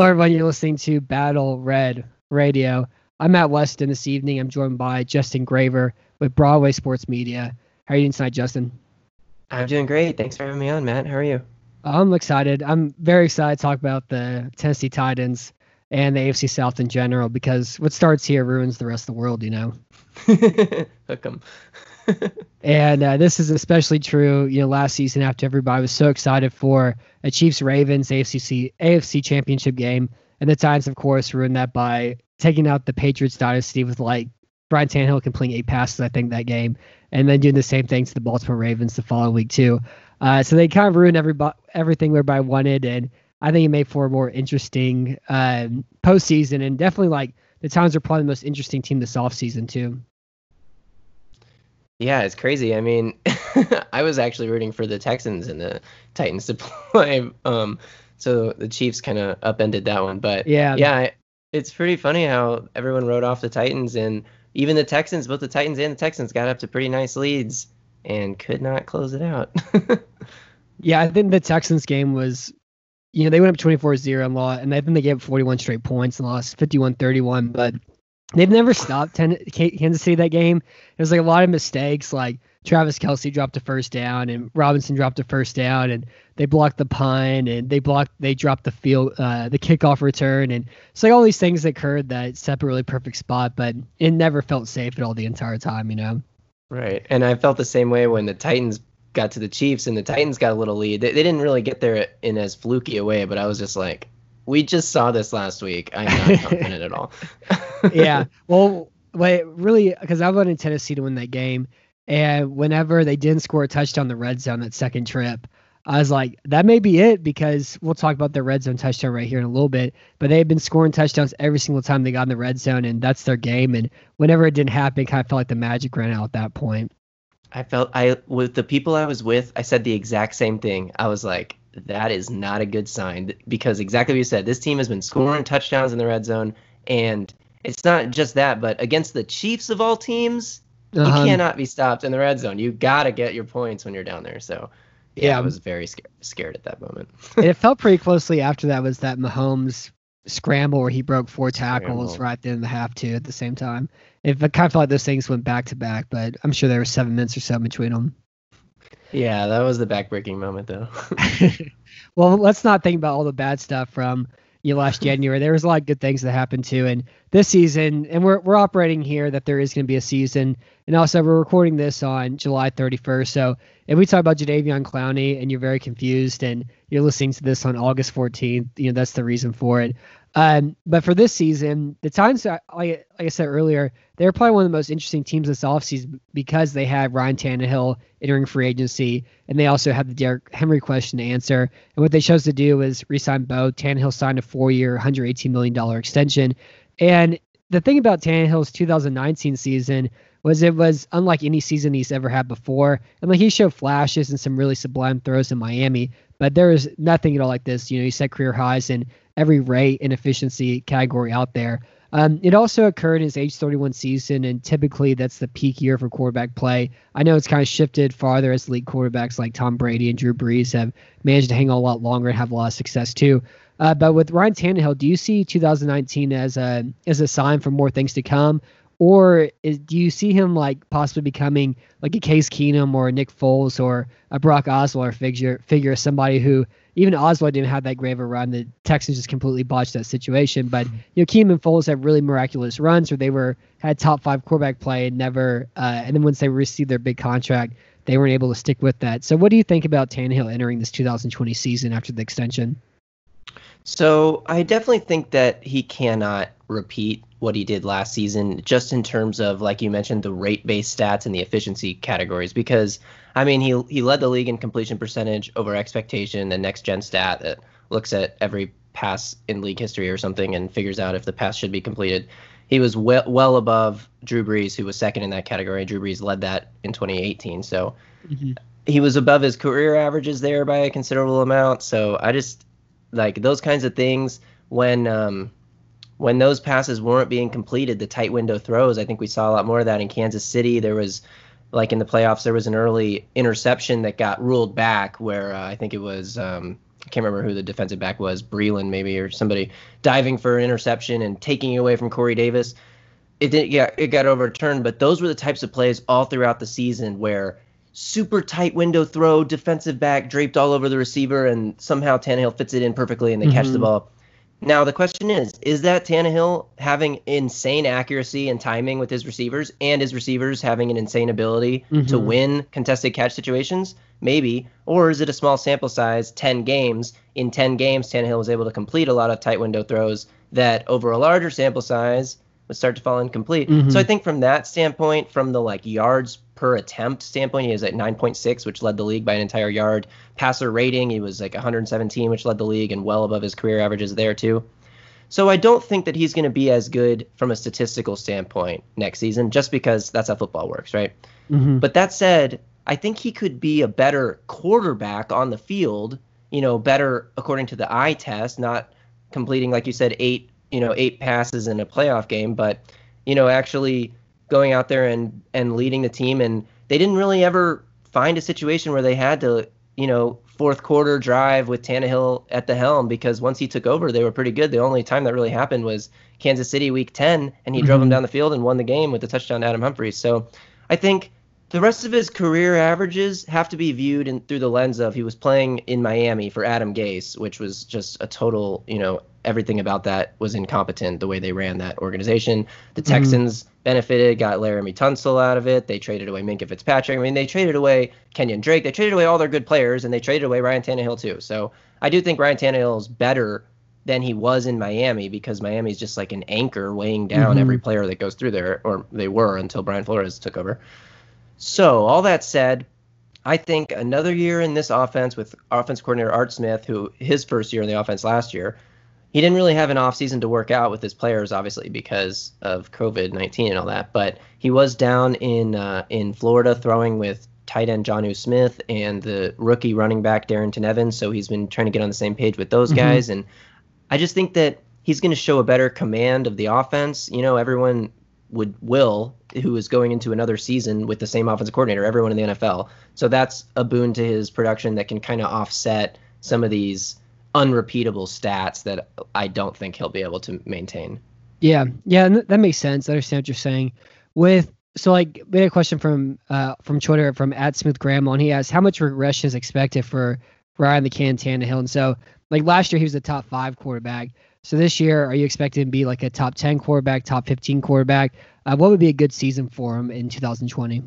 Hello, everyone. You're listening to Battle Red Radio. I'm Matt Weston this evening. I'm joined by Justin Graver with Broadway Sports Media. How are you doing tonight, Justin? I'm doing great. Thanks for having me on, Matt. How are you? I'm excited. I'm very excited to talk about the Tennessee Titans and the AFC South in general because what starts here ruins the rest of the world, you know. Hook 'em. And uh, this is especially true, you know, last season after everybody was so excited for a Chiefs Ravens AFC AFC Championship game, and the Titans, of course, ruined that by taking out the Patriots dynasty with like Ryan Tannehill completing eight passes, I think, that game, and then doing the same thing to the Baltimore Ravens the following week too. Uh, so they kind of ruined everybody, everything everybody wanted, and I think it made for a more interesting um, postseason, and definitely like the Titans are probably the most interesting team this offseason too. Yeah, it's crazy. I mean, I was actually rooting for the Texans and the Titans to play. Um, so the Chiefs kind of upended that one. But Yeah. yeah, it's pretty funny how everyone wrote off the Titans and even the Texans, both the Titans and the Texans got up to pretty nice leads and could not close it out. Yeah, I think the Texans game was, you know, they went up 24 0 and lost, and I think they gave up 41 straight points and lost 51 31. But they've never stopped Ten- Kansas City that game. It was like a lot of mistakes. Like Travis Kelce dropped a first down, and Robinson dropped a first down, and they blocked the punt, and they blocked, they dropped the field, uh, the kickoff return. And it's like all these things occurred that set a really perfect spot, but it never felt safe at all the entire time, you know? Right. And I felt the same way when the Titans got to the Chiefs and the Titans got a little lead. They, they didn't really get there in as fluky a way, but I was just like, we just saw this last week. I'm not confident at all. yeah. Well, wait, really, because I wanted Tennessee to win that game, and whenever they didn't score a touchdown in the red zone that second trip, I was like, that may be it because we'll talk about the red zone touchdown right here in a little bit. But they had been scoring touchdowns every single time they got in the red zone, and that's their game. And whenever it didn't happen, it kind of felt like the magic ran out at that point. I felt I with the people I was with, I said the exact same thing. I was like, that is not a good sign because exactly what you said. This team has been scoring touchdowns in the red zone, and it's not just that, but against the Chiefs of all teams, Uh-huh. you cannot be stopped in the red zone. You gotta get your points when you're down there. So, yeah, Yeah. I was very scared, scared at that moment. and it felt pretty closely after that was that Mahomes scramble where he broke four tackles Scramble. right at the end of the half too at the same time. It kind of felt like those things went back to back, but I'm sure there were seven minutes or so between them. Yeah, that was the backbreaking moment, though. well, let's not think about all the bad stuff from you know, last January. There was a lot of good things that happened too, and this season, and we're we're operating here that there is going to be a season, and also we're recording this on July 31st. So if we talk about Jadeveon Clowney and you're very confused, and you're listening to this on August 14th, you know that's the reason for it. Um, but for this season, the Titans, uh, like, like I said earlier, they're probably one of the most interesting teams this offseason because they have Ryan Tannehill entering free agency, and they also have the Derrick Henry question to answer. And what they chose to do was re-sign Bo. Tannehill signed a four-year, $118 million extension. And the thing about Tannehill's 2019 season was it was unlike any season he's ever had before. And like he showed flashes and some really sublime throws in Miami, but there was nothing at all like this. You know, he set career highs in every rate and efficiency category out there. Um, it also occurred in his age 31 season, and typically that's the peak year for quarterback play. I know it's kind of shifted farther as league quarterbacks like Tom Brady and Drew Brees have managed to hang on a lot longer and have a lot of success too. Uh, but with Ryan Tannehill, do you see 2019 as a as a sign for more things to come, or is, do you see him like possibly becoming like a Case Keenum or a Nick Foles or a Brock Osweiler figure figure somebody who even Osweiler didn't have that great of a run. The Texans just completely botched that situation. But you know, Keenum and Foles had really miraculous runs where they were had top five quarterback play and never. Uh, and then once they received their big contract, they weren't able to stick with that. So what do you think about Tannehill entering this 2020 season after the extension? So I definitely think that he cannot repeat what he did last season, just in terms of, like you mentioned, the rate-based stats and the efficiency categories. Because I mean, he he led the league in completion percentage over expectation, the next gen stat that looks at every pass in league history or something and figures out if the pass should be completed. He was well, well above Drew Brees, who was second in that category. Drew Brees led that in 2018. So mm-hmm. he was above his career averages there by a considerable amount. So I just like those kinds of things when um, when those passes weren't being completed, the tight window throws. I think we saw a lot more of that in Kansas City. There was like in the playoffs, there was an early interception that got ruled back where uh, I think it was um, I can't remember who the defensive back was, Breeland maybe or somebody diving for an interception and taking it away from Corey Davis. It didn't, yeah, it got overturned, but those were the types of plays all throughout the season where super tight window throw, defensive back draped all over the receiver, and somehow Tannehill fits it in perfectly and they mm-hmm. catch the mm-hmm. ball. Now the question is: Is that Tannehill having insane accuracy and timing with his receivers, and his receivers having an insane ability mm-hmm. to win contested catch situations? Maybe, or is it a small sample size, ten games? In ten games, Tannehill was able to complete a lot of tight window throws that, over a larger sample size, would start to fall incomplete. Mm-hmm. So I think from that standpoint, from the like yards per attempt standpoint, he was at 9.6, which led the league by an entire yard. Passer rating, he was like 117, which led the league and well above his career averages there too. So I don't think that he's going to be as good from a statistical standpoint next season, just because that's how football works, right? Mm-hmm. But that said, I think he could be a better quarterback on the field. You know, better according to the eye test, not completing like you said eight, you know, eight passes in a playoff game, but you know, actually going out there and and leading the team. And they didn't really ever find a situation where they had to, you know, fourth quarter drive with Tannehill at the helm because once he took over, they were pretty good. The only time that really happened was Kansas City Week 10, and he mm-hmm. drove them down the field and won the game with the touchdown to Adam Humphries. So I think the rest of his career averages have to be viewed in, through the lens of he was playing in Miami for Adam Gase, which was just a total, you know, everything about that was incompetent the way they ran that organization. The mm-hmm. Texans mm-hmm. benefited, got Laremy Tunsil out of it. They traded away Minkah Fitzpatrick. I mean, they traded away Kenyan Drake. They traded away all their good players, and they traded away Ryan Tannehill too. So I do think Ryan Tannehill is better than he was in Miami because Miami's just like an anchor weighing down mm-hmm. every player that goes through there, or they were until Brian Flores took over. So, all that said, I think another year in this offense with offense coordinator Art Smith, who his first year in the offense last year, he didn't really have an offseason to work out with his players, obviously because of COVID nineteen and all that. But he was down in uh, in Florida throwing with tight end Jonnu Smith and the rookie running back Darrynton Evans. So he's been trying to get on the same page with those mm-hmm. guys, and I just think that he's going to show a better command of the offense. You know, everyone would will who is going into another season with the same offensive coordinator, everyone in the NFL. So that's a boon to his production that can kind of offset some of these unrepeatable stats that I don't think he'll be able to maintain. Yeah, yeah, that makes sense. I understand what you're saying. With so like we had a question from uh from Twitter from at Smith Graham and he asked how much regression is expected for Ryan the Can Tannehill. And so like last year he was a top five quarterback. So this year, are you expecting to be like a top 10 quarterback, top 15 quarterback? Uh, what would be a good season for him in 2020?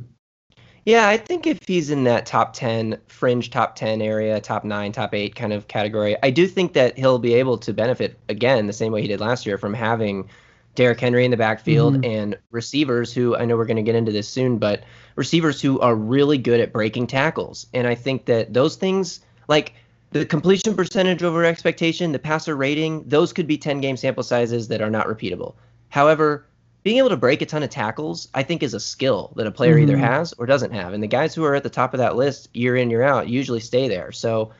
Yeah, I think if he's in that top 10, fringe top 10 area, top 9, top 8 kind of category, I do think that he'll be able to benefit again the same way he did last year from having Derrick Henry in the backfield mm-hmm. and receivers who I know we're going to get into this soon, but receivers who are really good at breaking tackles. And I think that those things, like the completion percentage over expectation, the passer rating, those could be 10 game sample sizes that are not repeatable. However, being able to break a ton of tackles, I think, is a skill that a player mm-hmm. either has or doesn't have. And the guys who are at the top of that list year in, year out usually stay there. So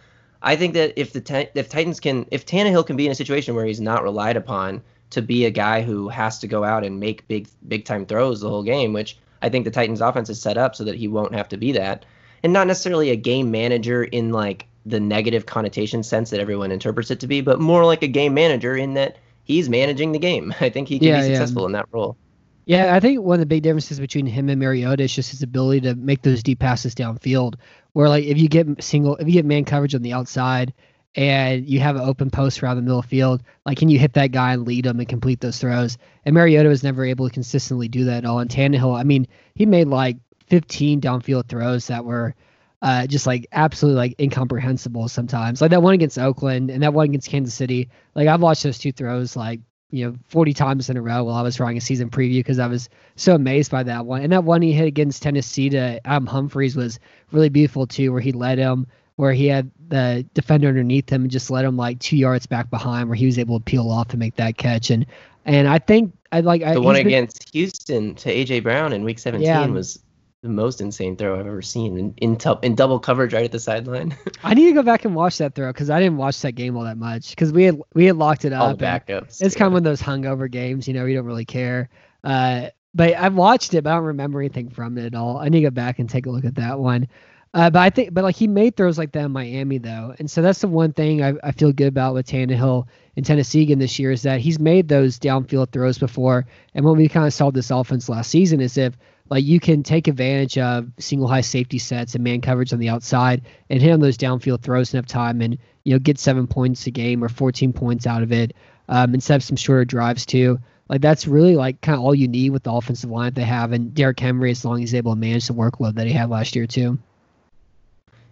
I think that if the if Titans can, if Tannehill can be in a situation where he's not relied upon to be a guy who has to go out and make big big time throws the whole game, which I think the Titans offense is set up so that he won't have to be that, and not necessarily a game manager in like the negative connotation sense that everyone interprets it to be, but more like a game manager in that he's managing the game. I think he can yeah, be successful yeah. in that role. Yeah, I think one of the big differences between him and Mariota is just his ability to make those deep passes downfield. Where like if you get single, if you get man coverage on the outside, and you have an open post around the middle of the field, like can you hit that guy and lead him and complete those throws? And Mariota was never able to consistently do that at all. And Tannehill, I mean, he made like 15 downfield throws that were uh, just like absolutely like incomprehensible sometimes. Like that one against Oakland and that one against Kansas City. Like I've watched those two throws like you know 40 times in a row while I was drawing a season preview because I was so amazed by that one. And that one he hit against Tennessee to Adam Humphries was really beautiful too, where he led him where he had the defender underneath him and just let him like two yards back behind, where he was able to peel off and make that catch. And and I think I like The I, one he's been- against Houston to AJ Brown in Week 17 Yeah. was the most insane throw I've ever seen in in, tou- in double coverage right at the sideline. I need to go back and watch that throw because I didn't watch that game all that much because we had we had locked it up. and backups. It's kind of one of those hungover games, you know, you don't really care. Uh, but I've watched it, but I don't remember anything from it at all. I need to go back and take a look at that one. Uh, but I think, but like he made throws like that in Miami though, and so that's the one thing I, I feel good about with Tannehill in Tennessee again this year is that he's made those downfield throws before. And what we kind of saw this offense last season is if like you can take advantage of single high safety sets and man coverage on the outside and hit on those downfield throws enough time and you know get seven points a game or 14 points out of it um, instead of some shorter drives too. Like that's really like kind of all you need with the offensive line that they have and Derrick Henry as long as he's able to manage the workload that he had last year too.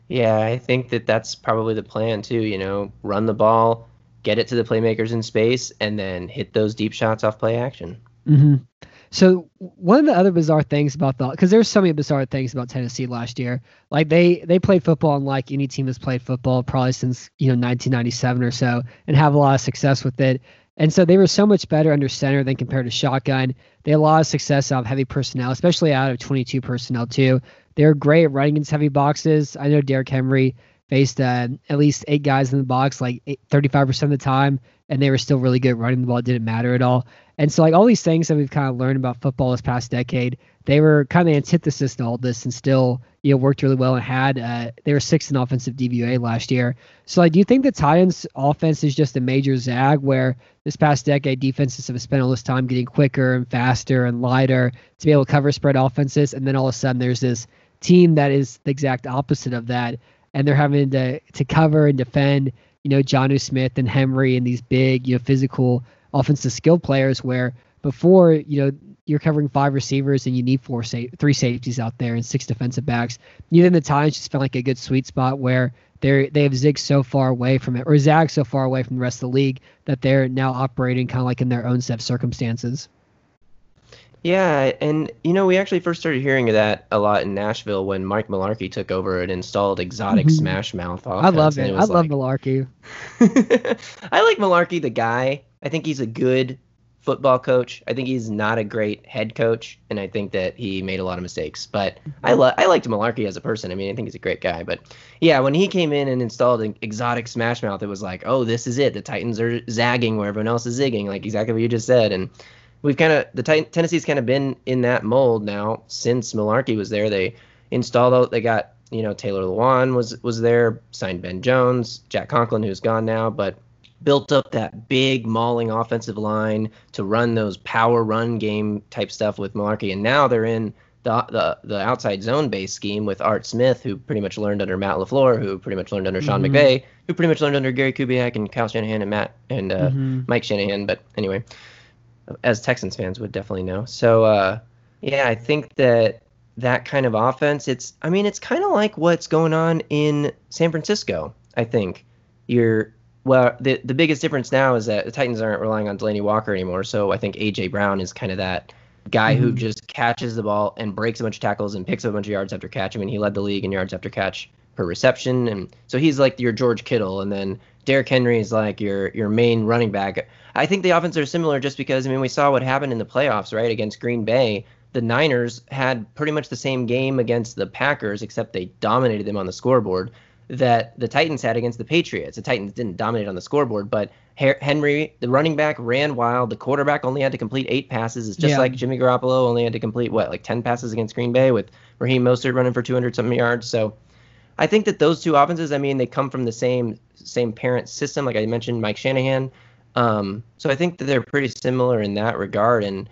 Yeah, I think that that's probably the plan too. You know, run the ball, get it to the playmakers in space, and then hit those deep shots off play action. hmm So one of the other bizarre things about the because there's so many bizarre things about Tennessee last year. Like they they played football unlike any team has played football probably since you know 1997 or so, and have a lot of success with it. And so they were so much better under center than compared to shotgun. They had a lot of success out of heavy personnel, especially out of 22 personnel too. They were great at running against heavy boxes. I know Derrick Henry faced uh, at least eight guys in the box like eight, 35% of the time, and they were still really good running the ball. It didn't matter at all. And so, like all these things that we've kind of learned about football this past decade, they were kind of antithesis to all this, and still, you know, worked really well and had. Uh, they were sixth in offensive DVOA last year. So, like, do you think the Titans' offense is just a major zag, where this past decade defenses have spent all this time getting quicker and faster and lighter to be able to cover spread offenses, and then all of a sudden there's this team that is the exact opposite of that, and they're having to to cover and defend, you know, Jonnu Smith and Henry and these big, you know, physical offensive skill players where before, you know, you're covering five receivers and you need four sa- three safeties out there and six defensive backs. You think the Titans just felt like a good sweet spot where they're they have zigged so far away from it or zagged so far away from the rest of the league that they're now operating kind of like in their own set of circumstances. Yeah, and you know, we actually first started hearing of that a lot in Nashville when Mike Mularkey took over and installed exotic Mhm. smash mouth offense. I love and it. I was love like- Mularkey. I like Mularkey, the guy. I think he's a good football coach. I think he's not a great head coach, and I think that he made a lot of mistakes. But I lo- I liked Mularkey as a person. I mean, I think he's a great guy. But yeah, when he came in and installed an exotic smash mouth, it was like, oh, this is it. The Titans are zagging where everyone else is zigging, like exactly what you just said. And we've kind of the Titan- Tennessee's kind of been in that mold now since Mularkey was there. They installed. They got you know Taylor Lewan was was there, signed Ben Jones, Jack Conklin, who's gone now, but built up that big mauling offensive line to run those power run game type stuff with Mularkey, and now they're in the the, the outside zone based scheme with Art Smith, who pretty much learned under Matt LaFleur, who pretty much learned under Sean Mhm. McVay, who pretty much learned under Gary Kubiak and Kyle Shanahan and Matt and uh, Mhm. Mike Shanahan. But anyway, as Texans fans would definitely know. So uh, yeah, I think that that kind of offense, it's I mean, it's kind of like what's going on in San Francisco. I think you're well, the the biggest difference now is that the Titans aren't relying on Delanie Walker anymore. So I think AJ Brown is kind of that guy who Mhm. just catches the ball and breaks a bunch of tackles and picks up a bunch of yards after catch. I mean, he led the league in yards after catch per reception, and so he's like your George Kittle, and then Derrick Henry is like your your main running back. I think the offense are similar just because I mean we saw what happened in the playoffs, right? Against Green Bay, the Niners had pretty much the same game against the Packers, except they dominated them on the scoreboard that the Titans had against the Patriots. The Titans didn't dominate on the scoreboard, but Henry, the running back, ran wild. The quarterback only had to complete eight passes. It's just Yeah. like Jimmy Garoppolo only had to complete what, like ten passes against Green Bay with Raheem Mostert running for 200 something yards. So I think that those two offenses, I mean, they come from the same same parent system. Like I mentioned, Mike Shanahan. Um, so I think that they're pretty similar in that regard, and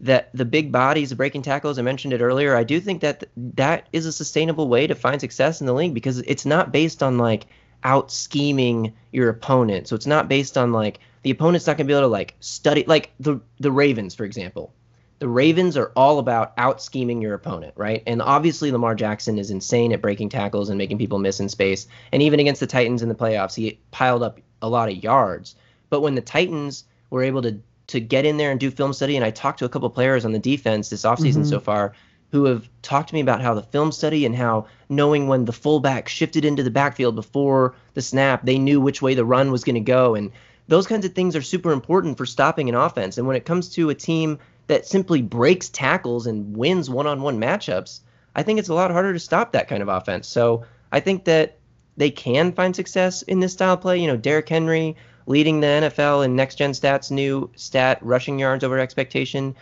that the big bodies, the breaking tackles, I mentioned it earlier. I do think that th- that is a sustainable way to find success in the league because it's not based on like out scheming your opponent. So it's not based on like the opponent's not gonna be able to like study like the the Ravens, for example. The Ravens are all about out scheming your opponent, right? And obviously Lamar Jackson is insane at breaking tackles and making people miss in space. And even against the Titans in the playoffs, he piled up a lot of yards. But when the Titans were able to to get in there and do film study, and I talked to a couple players on the defense this offseason Mhm. so far, who have talked to me about how the film study and how knowing when the fullback shifted into the backfield before the snap, they knew which way the run was going to go. And those kinds of things are super important for stopping an offense. And when it comes to a team that simply breaks tackles and wins one on one matchups, I think it's a lot harder to stop that kind of offense. So I think that they can find success in this style of play. You know, Derrick Henry leading the NFL in next gen stats, new stat rushing yards over expectation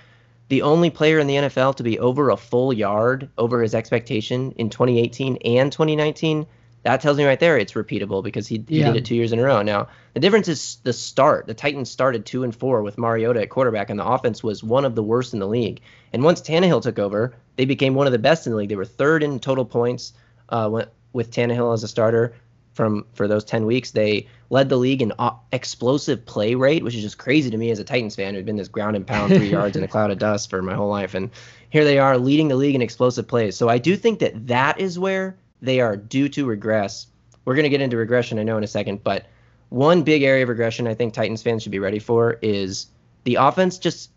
the only player in the NFL to be over a full yard over his expectation in 2018 and 2019. That tells me right there it's repeatable because he, he Yeah. did it two years in a row. Now the difference is the start. The Titans started two and four with Mariota at quarterback, and the offense was one of the worst in the league. And once Tannehill took over, they became one of the best in the league. They were third in total points uh, with Tannehill as a starter from for those 10 weeks. They led the league in uh, explosive play rate, which is just crazy to me as a Titans fan who's been this ground and pound three yards in a cloud of dust for my whole life. And here they are leading the league in explosive plays. So I do think that that is where they are due to regress. We're going to get into regression, I know, in a second, but one big area of regression I think Titans fans should be ready for is the offense just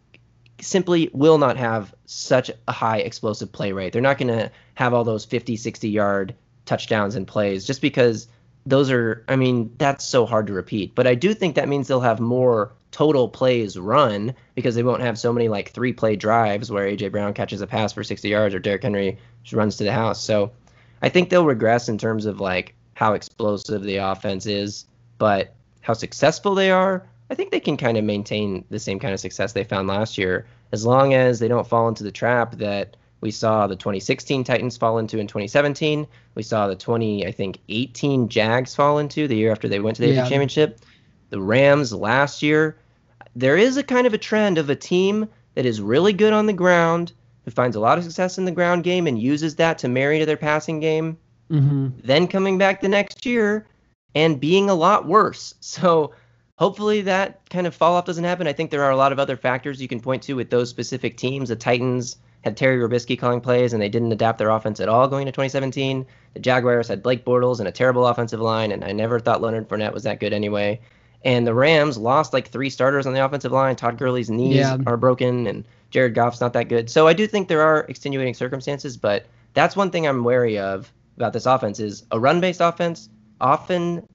simply will not have such a high explosive play rate. They're not going to have all those 50, 60 yard touchdowns and plays just because those are, I mean, that's so hard to repeat. But I do think that means they'll have more total plays run because they won't have so many like three play drives where AJ Brown catches a pass for 60 yards or Derrick Henry runs to the house. So I think they'll regress in terms of like how explosive the offense is, but how successful they are, I think they can kind of maintain the same kind of success they found last year as long as they don't fall into the trap that we saw the 2016 Titans fall into in 2017. We saw the 20, I think, 18 Jags fall into the year after they went to the Yeah. AFC Championship. The Rams last year. There is a kind of a trend of a team that is really good on the ground, who finds a lot of success in the ground game and uses that to marry to their passing game hmm then coming back the next year and being a lot worse. So hopefully that kind of fall off doesn't happen. I think there are a lot of other factors you can point to with those specific teams. The Titans had Terry Robiskie calling plays and they didn't adapt their offense at all going to 2017. The Jaguars had Blake Bortles and a terrible offensive line, and I never thought Leonard Fournette was that good anyway. And the Rams lost like three starters on the offensive line. Todd Gurley's knees Yeah. are broken, and Jared Goff's not that good. So I do think there are extenuating circumstances, but that's one thing I'm wary of about this offense is a run-based offense often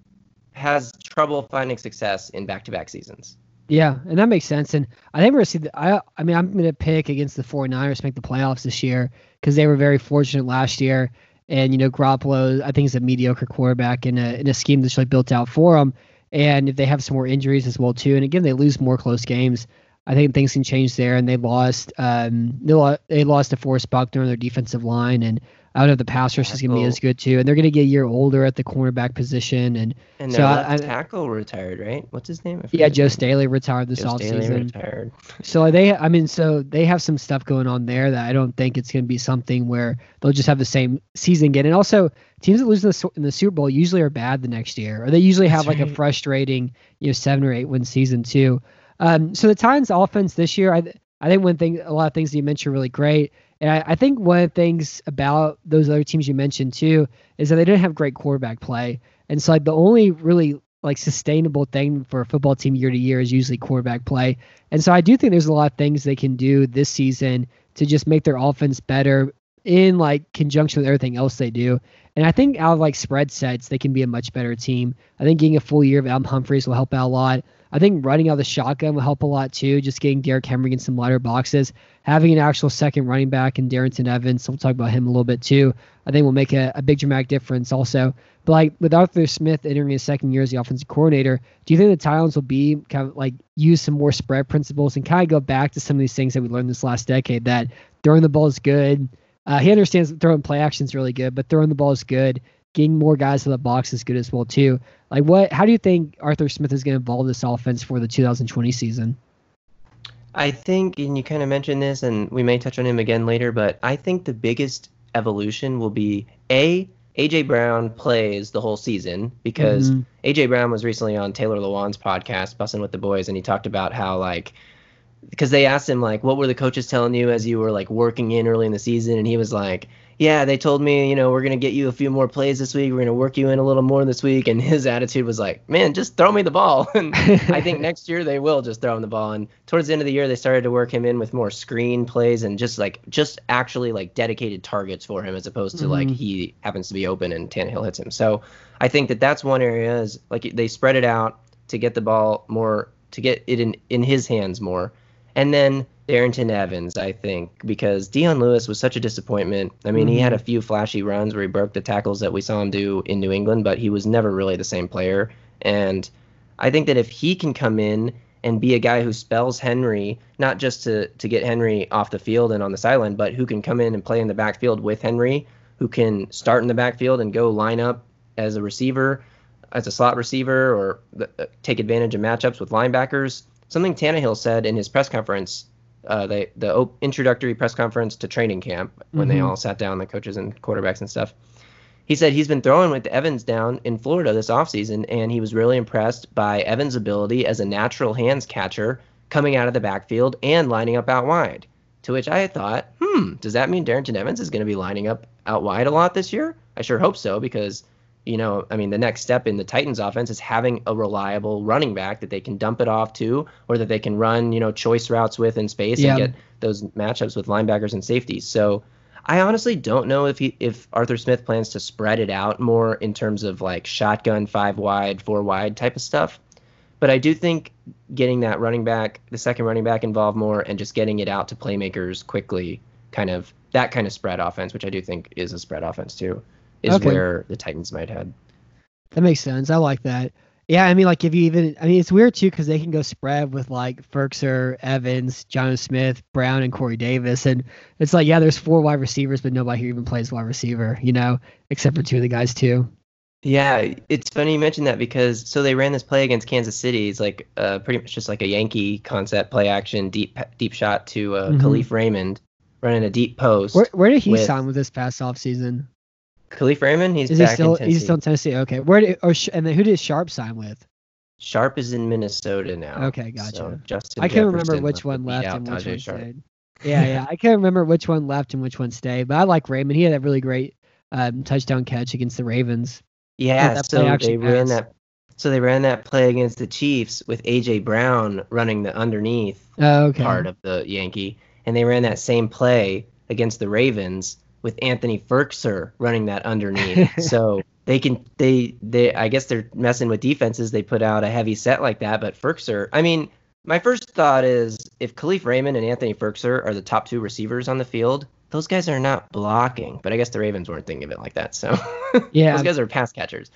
has trouble finding success in back-to-back seasons. Yeah, and that makes sense. And I think we're gonna see. The, I I mean, I'm gonna pick against the 49ers to make the playoffs this year because they were very fortunate last year. And you know, Garoppolo, I think is a mediocre quarterback in a in a scheme that's really built out for them. And if they have some more injuries as well too, and again they lose more close games, I think things can change there. And they lost um they lost, they lost to Forrest Buckner on their defensive line, and I don't know if the pass rush is gonna be as good too. And they're gonna get a year older at the cornerback position. And And So I- tackle retired, right? What's his name? Yeah. Joe Staley retired this Joe Staley offseason. retired. So they, I mean, so they have some stuff going on there that I don't think it's going to be something where they'll just have the same season again. And also, teams that lose in the, in the Super Bowl usually are bad the next year, or they usually have That's like a frustrating, you know, seven or eight win season too. Um, so the Titans' offense this year, I, I think one thing, a lot of things that you mentioned are really great. And I, I think one of the things about those other teams you mentioned too is that they didn't have great quarterback play. And so like the only really like sustainable thing for a football team year to year is usually quarterback play. And so I do think there's a lot of things they can do this season to just make their offense better in like conjunction with everything else they do. And I think out of like spread sets, they can be a much better team. I think getting a full year of Adam Humphries will help out a lot. I think running out of the shotgun will help a lot too. Just getting Derrick Henry in some lighter boxes, having an actual second running back in Darrynton Evans. We'll talk about him a little bit too. I think will make a, a big dramatic difference also. But like with Arthur Smith entering his second year as the offensive coordinator, do you think the Titans will be kind of like use some more spread principles and kind of go back to some of these things that we learned this last decade that throwing the ball is good. Uh, he understands throwing play action is really good, but throwing the ball is good. Getting more guys to the box is good as well too. Like what? How do you think Arthur Smith is going to evolve this offense for the 2020 season? I think, and you kind of mentioned this, and we may touch on him again later, but I think the biggest evolution will be A, AJ Brown plays the whole season because Mhm. AJ Brown was recently on Taylor Lewan's podcast, Bussin' with the Boys, and he talked about how like because they asked him like what were the coaches telling you as you were like working in early in the season and he was like yeah, they told me, you know, we're gonna get you a few more plays this week. We're gonna work you in a little more this week. And his attitude was like, man, just throw me the ball. And I think next year they will just throw him the ball. And towards the end of the year, they started to work him in with more screen plays and just like just actually like dedicated targets for him as opposed to like Mhm. he happens to be open and Tannehill hits him. So I think that that's one area is like they spread it out to get the ball more to get it in in his hands more. And then Darrynton Evans, I think, because Dion Lewis was such a disappointment. I mean, he Mhm. had a few flashy runs where he broke the tackles that we saw him do in New England, but he was never really the same player. And I think that if he can come in and be a guy who spells Henry, not just to to get Henry off the field and on the sideline, but who can come in and play in the backfield with Henry, who can start in the backfield and go line up as a receiver, as a slot receiver, or the, uh, take advantage of matchups with linebackers. Something Tannehill said in his press conference, uh, the the op- introductory press conference to training camp when they Mhm. all sat down, the coaches and quarterbacks and stuff. He said he's been throwing with Evans down in Florida this offseason, and he was really impressed by Evans' ability as a natural hands catcher coming out of the backfield and lining up out wide. To which I thought, hmm, does that mean Darrynton Evans is going to be lining up out wide a lot this year? I sure hope so because, you know, I mean, the next step in the Titans offense is having a reliable running back that they can dump it off to or that they can run, you know, choice routes with in space Yeah. and get those matchups with linebackers and safeties. So I honestly don't know if he if Arthur Smith plans to spread it out more in terms of like shotgun five wide, four wide type of stuff. But I do think getting that running back, the second running back involved more and just getting it out to playmakers quickly, kind of that kind of spread offense, which I do think is a spread offense too, is Okay. where the Titans might head. That makes sense. I like that. Yeah, I mean, like if you even, I mean, it's weird too because they can go spread with like Firkser, Evans, John Smith, Brown, and Corey Davis, and it's like, yeah, there's four wide receivers, but nobody here even plays wide receiver, you know, except for two of the guys too. Yeah, it's funny you mentioned that because so they ran this play against Kansas City. It's like uh, pretty much just like a Yankee concept play action, deep deep shot to uh, Mhm. Kalif Raymond running a deep post. Where where did he with- sign with this past off season? Kalif Raymond, he's Is he back still in Tennessee. he's still in Tennessee? Okay, where did or Sh- and then who did Sharpe sign with? Sharpe is in Minnesota now. Okay, gotcha. So Justin I can't remember which one left out and which Tajaé one Sharpe. stayed. Yeah, yeah, I can't remember which one left and which one stayed, but I like Raymond. He had a really great um, touchdown catch against the Ravens. Yeah, that so they ran that. So they ran that play against the Chiefs with AJ Brown running the underneath Oh, okay. part of the Yankee, and they ran that same play against the Ravens with Anthony Firkser running that underneath. so they can they they I guess they're messing with defenses. They put out a heavy set like that, but Firkser. I mean, my first thought is if Kalif Raymond and Anthony Firkser are the top two receivers on the field, those guys are not blocking. But I guess the Ravens weren't thinking of it like that. So Yeah. those guys are pass catchers.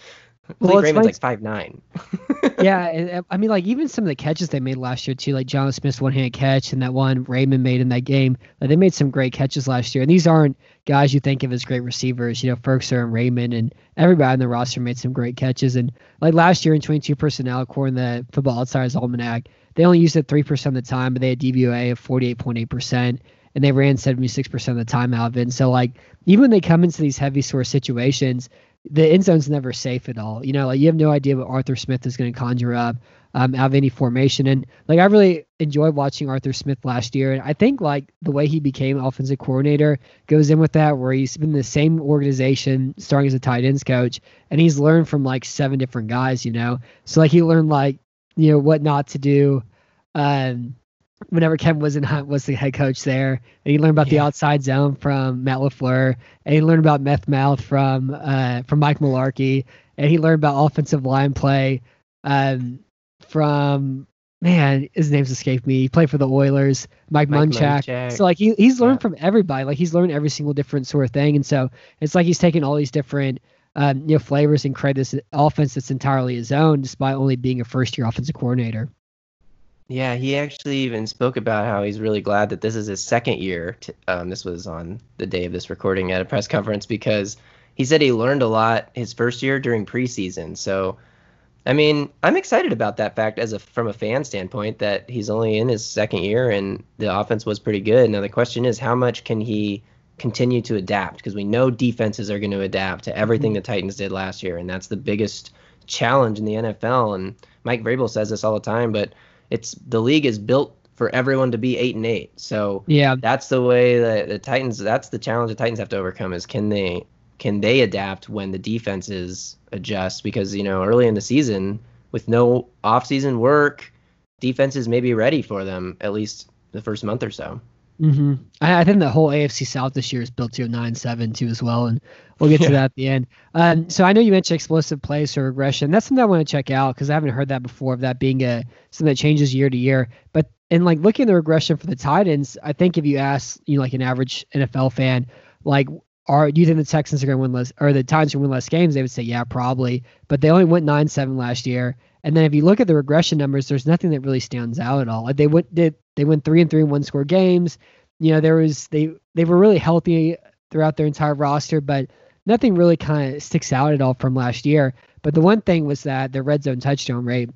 Well, it's Raymond's like five nine. yeah, I mean, like even some of the catches they made last year too, like John Smith's one-handed catch and that one Raymond made in that game. Like, they made some great catches last year, and these aren't guys you think of as great receivers. You know, Firkser and Raymond and everybody on the roster made some great catches. And like last year in 22 personnel, according to the Football Outsiders Almanac, they only used it three percent of the time, but they had DVOA of 48.8 percent, and they ran 76 percent of the time out of it. And so like even when they come into these heavy source situations, the end zone's never safe at all. You know, like you have no idea what Arthur Smith is going to conjure up um, out of any formation. And like I really enjoyed watching Arthur Smith last year. And I think like the way he became offensive coordinator goes in with that, where he's been the same organization starting as a tight ends coach, and he's learned from like seven different guys. You know, so like he learned like you know what not to do. Um, whenever Ken Whisenhunt was the head coach there, and he learned about the outside zone from Matt LaFleur, and he learned about meth mouth from uh, from Mike Mularkey, and he learned about offensive line play um, from man, his name's escaped me. He played for the Oilers, Mike, Mike Munchak. Munchak. So like he, he's learned Yeah. from everybody. Like he's learned every single different sort of thing, and so it's like he's taking all these different um, you know flavors and create this offense that's entirely his own, despite only being a first year offensive coordinator. Yeah, he actually even spoke about how he's really glad that this is his second year. To, um, this was on the day of this recording at a press conference because he said he learned a lot his first year during preseason. So, I mean, I'm excited about that fact as a from a fan standpoint that he's only in his second year and the offense was pretty good. Now the question is, how much can he continue to adapt? Because we know defenses are going to adapt to everything the Titans did last year, and that's the biggest challenge in the NFL. And Mike Vrabel says this all the time, but it's the league is built for everyone to be eight and eight. So Yeah. that's the way that the Titans. That's the challenge the Titans have to overcome is can they can they adapt when the defenses adjust? Because you know early in the season with no off-season work, defenses may be ready for them at least the first month or so. Hmm I, I think the whole AFC South this year is built to a nine seven too as well, and we'll get to Yeah. that at the end. Um, so I know you mentioned explosive plays or regression. That's something I want to check out because I haven't heard that before. Of that being a something that changes year to year, but and like looking at the regression for the Titans, I think if you ask you know like an average NFL fan, like are do you think the Texans are going to win less or the Titans are going to win less games? They would say yeah, probably. But they only went nine seven last year. And then if you look at the regression numbers, there's nothing that really stands out at all. Like they went did they went three and three in one score games. You know, there was they they were really healthy throughout their entire roster, but nothing really kind of sticks out at all from last year. But the one thing was that their red zone touchdown rate.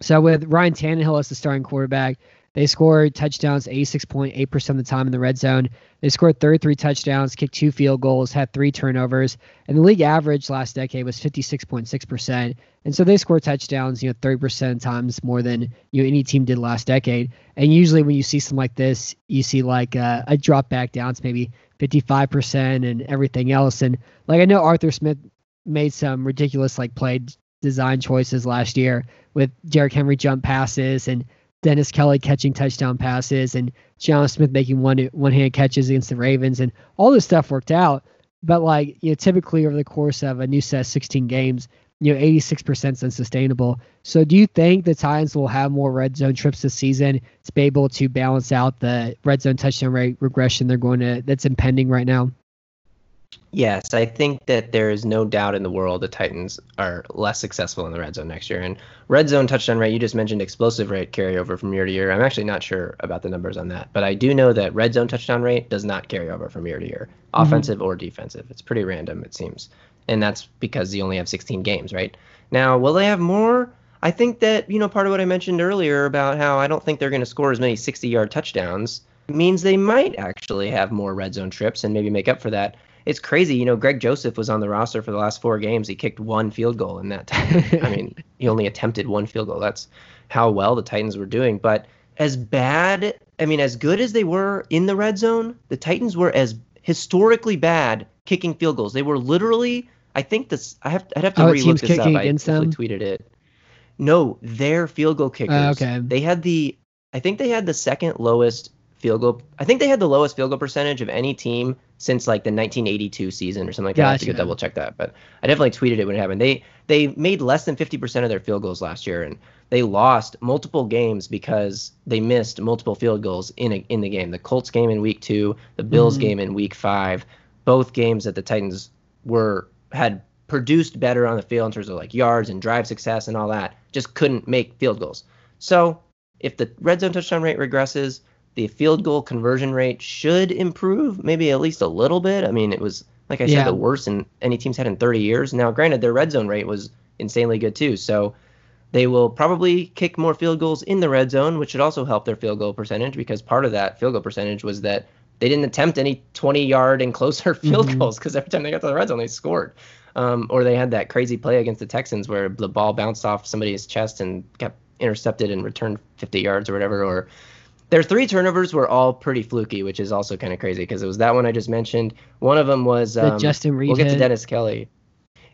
So with Ryan Tannehill as the starting quarterback, they scored touchdowns 86.8% of the time in the red zone. They scored 33 touchdowns, kicked two field goals, had three turnovers, and the league average last decade was 56.6%. And so they score touchdowns, you know, 30% times more than you know any team did last decade. And usually when you see something like this, you see like uh, a drop back down to maybe 55% and everything else. And like I know Arthur Smith made some ridiculous like play design choices last year with Derrick Henry jump passes and Dennis Kelly catching touchdown passes and John Smith making one one hand catches against the Ravens and all this stuff worked out. But like you know, typically over the course of a new set of 16 games, you know, 86% is unsustainable. So do you think the Titans will have more red zone trips this season to be able to balance out the red zone touchdown rate regression they're going to that's impending right now? Yes, I think that there is no doubt in the world the Titans are less successful in the red zone next year. And red zone touchdown rate, you just mentioned explosive rate carryover from year to year. I'm actually not sure about the numbers on that, but I do know that red zone touchdown rate does not carry over from year to year, mm-hmm. offensive or defensive. It's pretty random, it seems. And that's because you only have 16 games, right? Now, will they have more? I think that, you know, part of what I mentioned earlier about how I don't think they're going to score as many 60 yard touchdowns means they might actually have more red zone trips and maybe make up for that it's crazy. You know, Greg Joseph was on the roster for the last four games. He kicked one field goal in that time. I mean, he only attempted one field goal. That's how well the Titans were doing. But as bad, I mean, as good as they were in the red zone, the Titans were as historically bad kicking field goals. They were literally, I think this, I have, I'd have to Oh, relook this up. I against definitely them? tweeted it. No, their field goal uh, kickers. okay. They had the, I think they had the second lowest field goal. I think they had the lowest field goal percentage of any team since like the 1982 season or something like that. I have to go double check that, but I definitely tweeted it when it happened. They they made less than 50% of their field goals last year, and they lost multiple games because they missed multiple field goals in a, in the game. The Colts game in week two, the Bills Mhm. game in week five, both games that the Titans were had produced better on the field in terms of like yards and drive success and all that, just couldn't make field goals. So if the red zone touchdown rate regresses, the field goal conversion rate should improve, maybe at least a little bit. I mean, it was like I said, Yeah. the worst in any team's had in 30 years. Now, granted, their red zone rate was insanely good too, so they will probably kick more field goals in the red zone, which should also help their field goal percentage because part of that field goal percentage was that they didn't attempt any 20 yard and closer field Mhm. goals because every time they got to the red zone, they scored. Um, or they had that crazy play against the Texans where the ball bounced off somebody's chest and got intercepted and returned 50 yards or whatever. Or their three turnovers were all pretty fluky, which is also kind of crazy because it was that one I just mentioned. One of them was um, Justin Reid We'll get to. Dennis Kelly.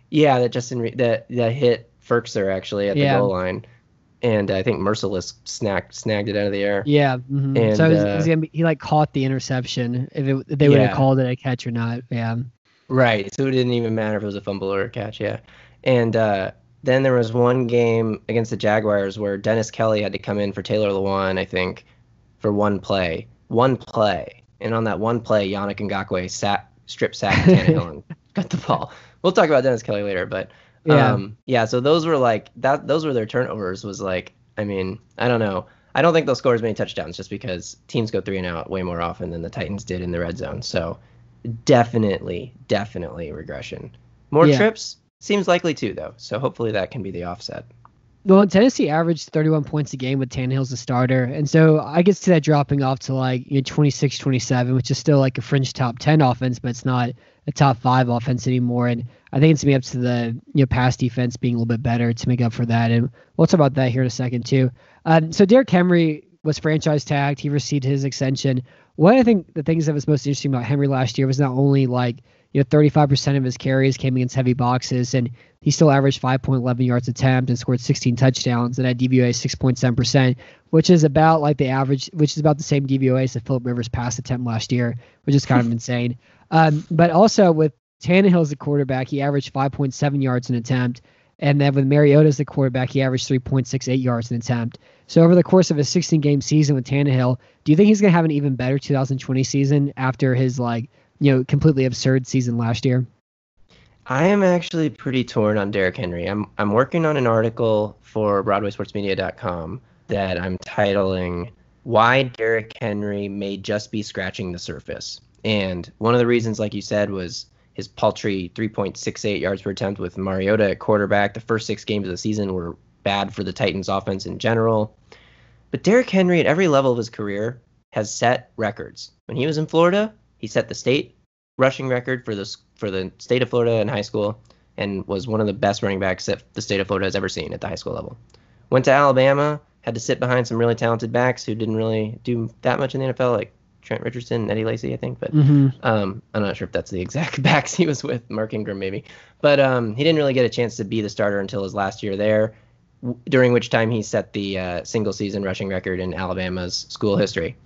Yeah, that Justin Reid, that that hit Firkser actually at the Yeah. goal line, and I think Mercilus snagged snagged it out of the air. Yeah. mhm. And, so it was, it uh, was gonna be, he like caught the interception. If, it, if they would have Yeah. called it a catch or not, yeah. Right. So it didn't even matter if it was a fumble or a catch. Yeah. And uh, then there was one game against the Jaguars where Dennis Kelly had to come in for Taylor Lewan, I think, for one play. One play. And on that one play, Yannick Ngakoue sat, strip sacked Tannehill and got the ball. We'll talk about Dennis Kelly later, but Yeah. um, yeah. So those were like that. Those were their turnovers. Was like, I mean, I don't know. I don't think they'll score as many touchdowns just because teams go three and out way more often than the Titans did in the red zone. So definitely, definitely regression. More Yeah. trips seems likely too, though. So hopefully that can be the offset. Well, Tennessee averaged 31 points a game with Tannehill's a starter. And so I get to that dropping off to like you know, 26, 27, which is still like a fringe top 10 offense, but it's not a top five offense anymore. And I think it's going to be up to the you know pass defense being a little bit better to make up for that. And we'll talk about that here in a second, too. Um, so Derrick Henry was franchise tagged. He received his extension. One I think the things that was most interesting about Henry last year was not only like you know 35% of his carries came against heavy boxes, and he still averaged 5.11 yards attempt and scored 16 touchdowns and had DVOA 6.7%, which is about like the average, which is about the same DVOA as the Philip Rivers pass attempt last year, which is kind of insane. Um, but also with Tannehill as the quarterback, he averaged 5.7 yards an attempt. And then with Mariota as the quarterback, he averaged 3.68 yards an attempt. So over the course of a 16 game season with Tannehill, do you think he's going to have an even better 2020 season after his like, you know, completely absurd season last year? I am actually pretty torn on Derrick Henry. I'm I'm working on an article for BroadwaySportsMedia.com that I'm titling "Why Derrick Henry May Just Be Scratching the Surface." And one of the reasons, like you said, was his paltry 3.68 yards per attempt with Mariota at quarterback. The first six games of the season were bad for the Titans offense in general. But Derrick Henry at every level of his career has set records. When he was in Florida, he set the state rushing record for the for the state of Florida in high school and was one of the best running backs that the state of Florida has ever seen at the high school level. Went to Alabama, had to sit behind some really talented backs who didn't really do that much in the NFL, like Trent Richardson, Eddie Lacy, I think. But mm-hmm. um, I'm not sure if that's the exact backs he was with, Mark Ingram maybe. But um, he didn't really get a chance to be the starter until his last year there, w- during which time he set the uh, single season rushing record in Alabama's school history.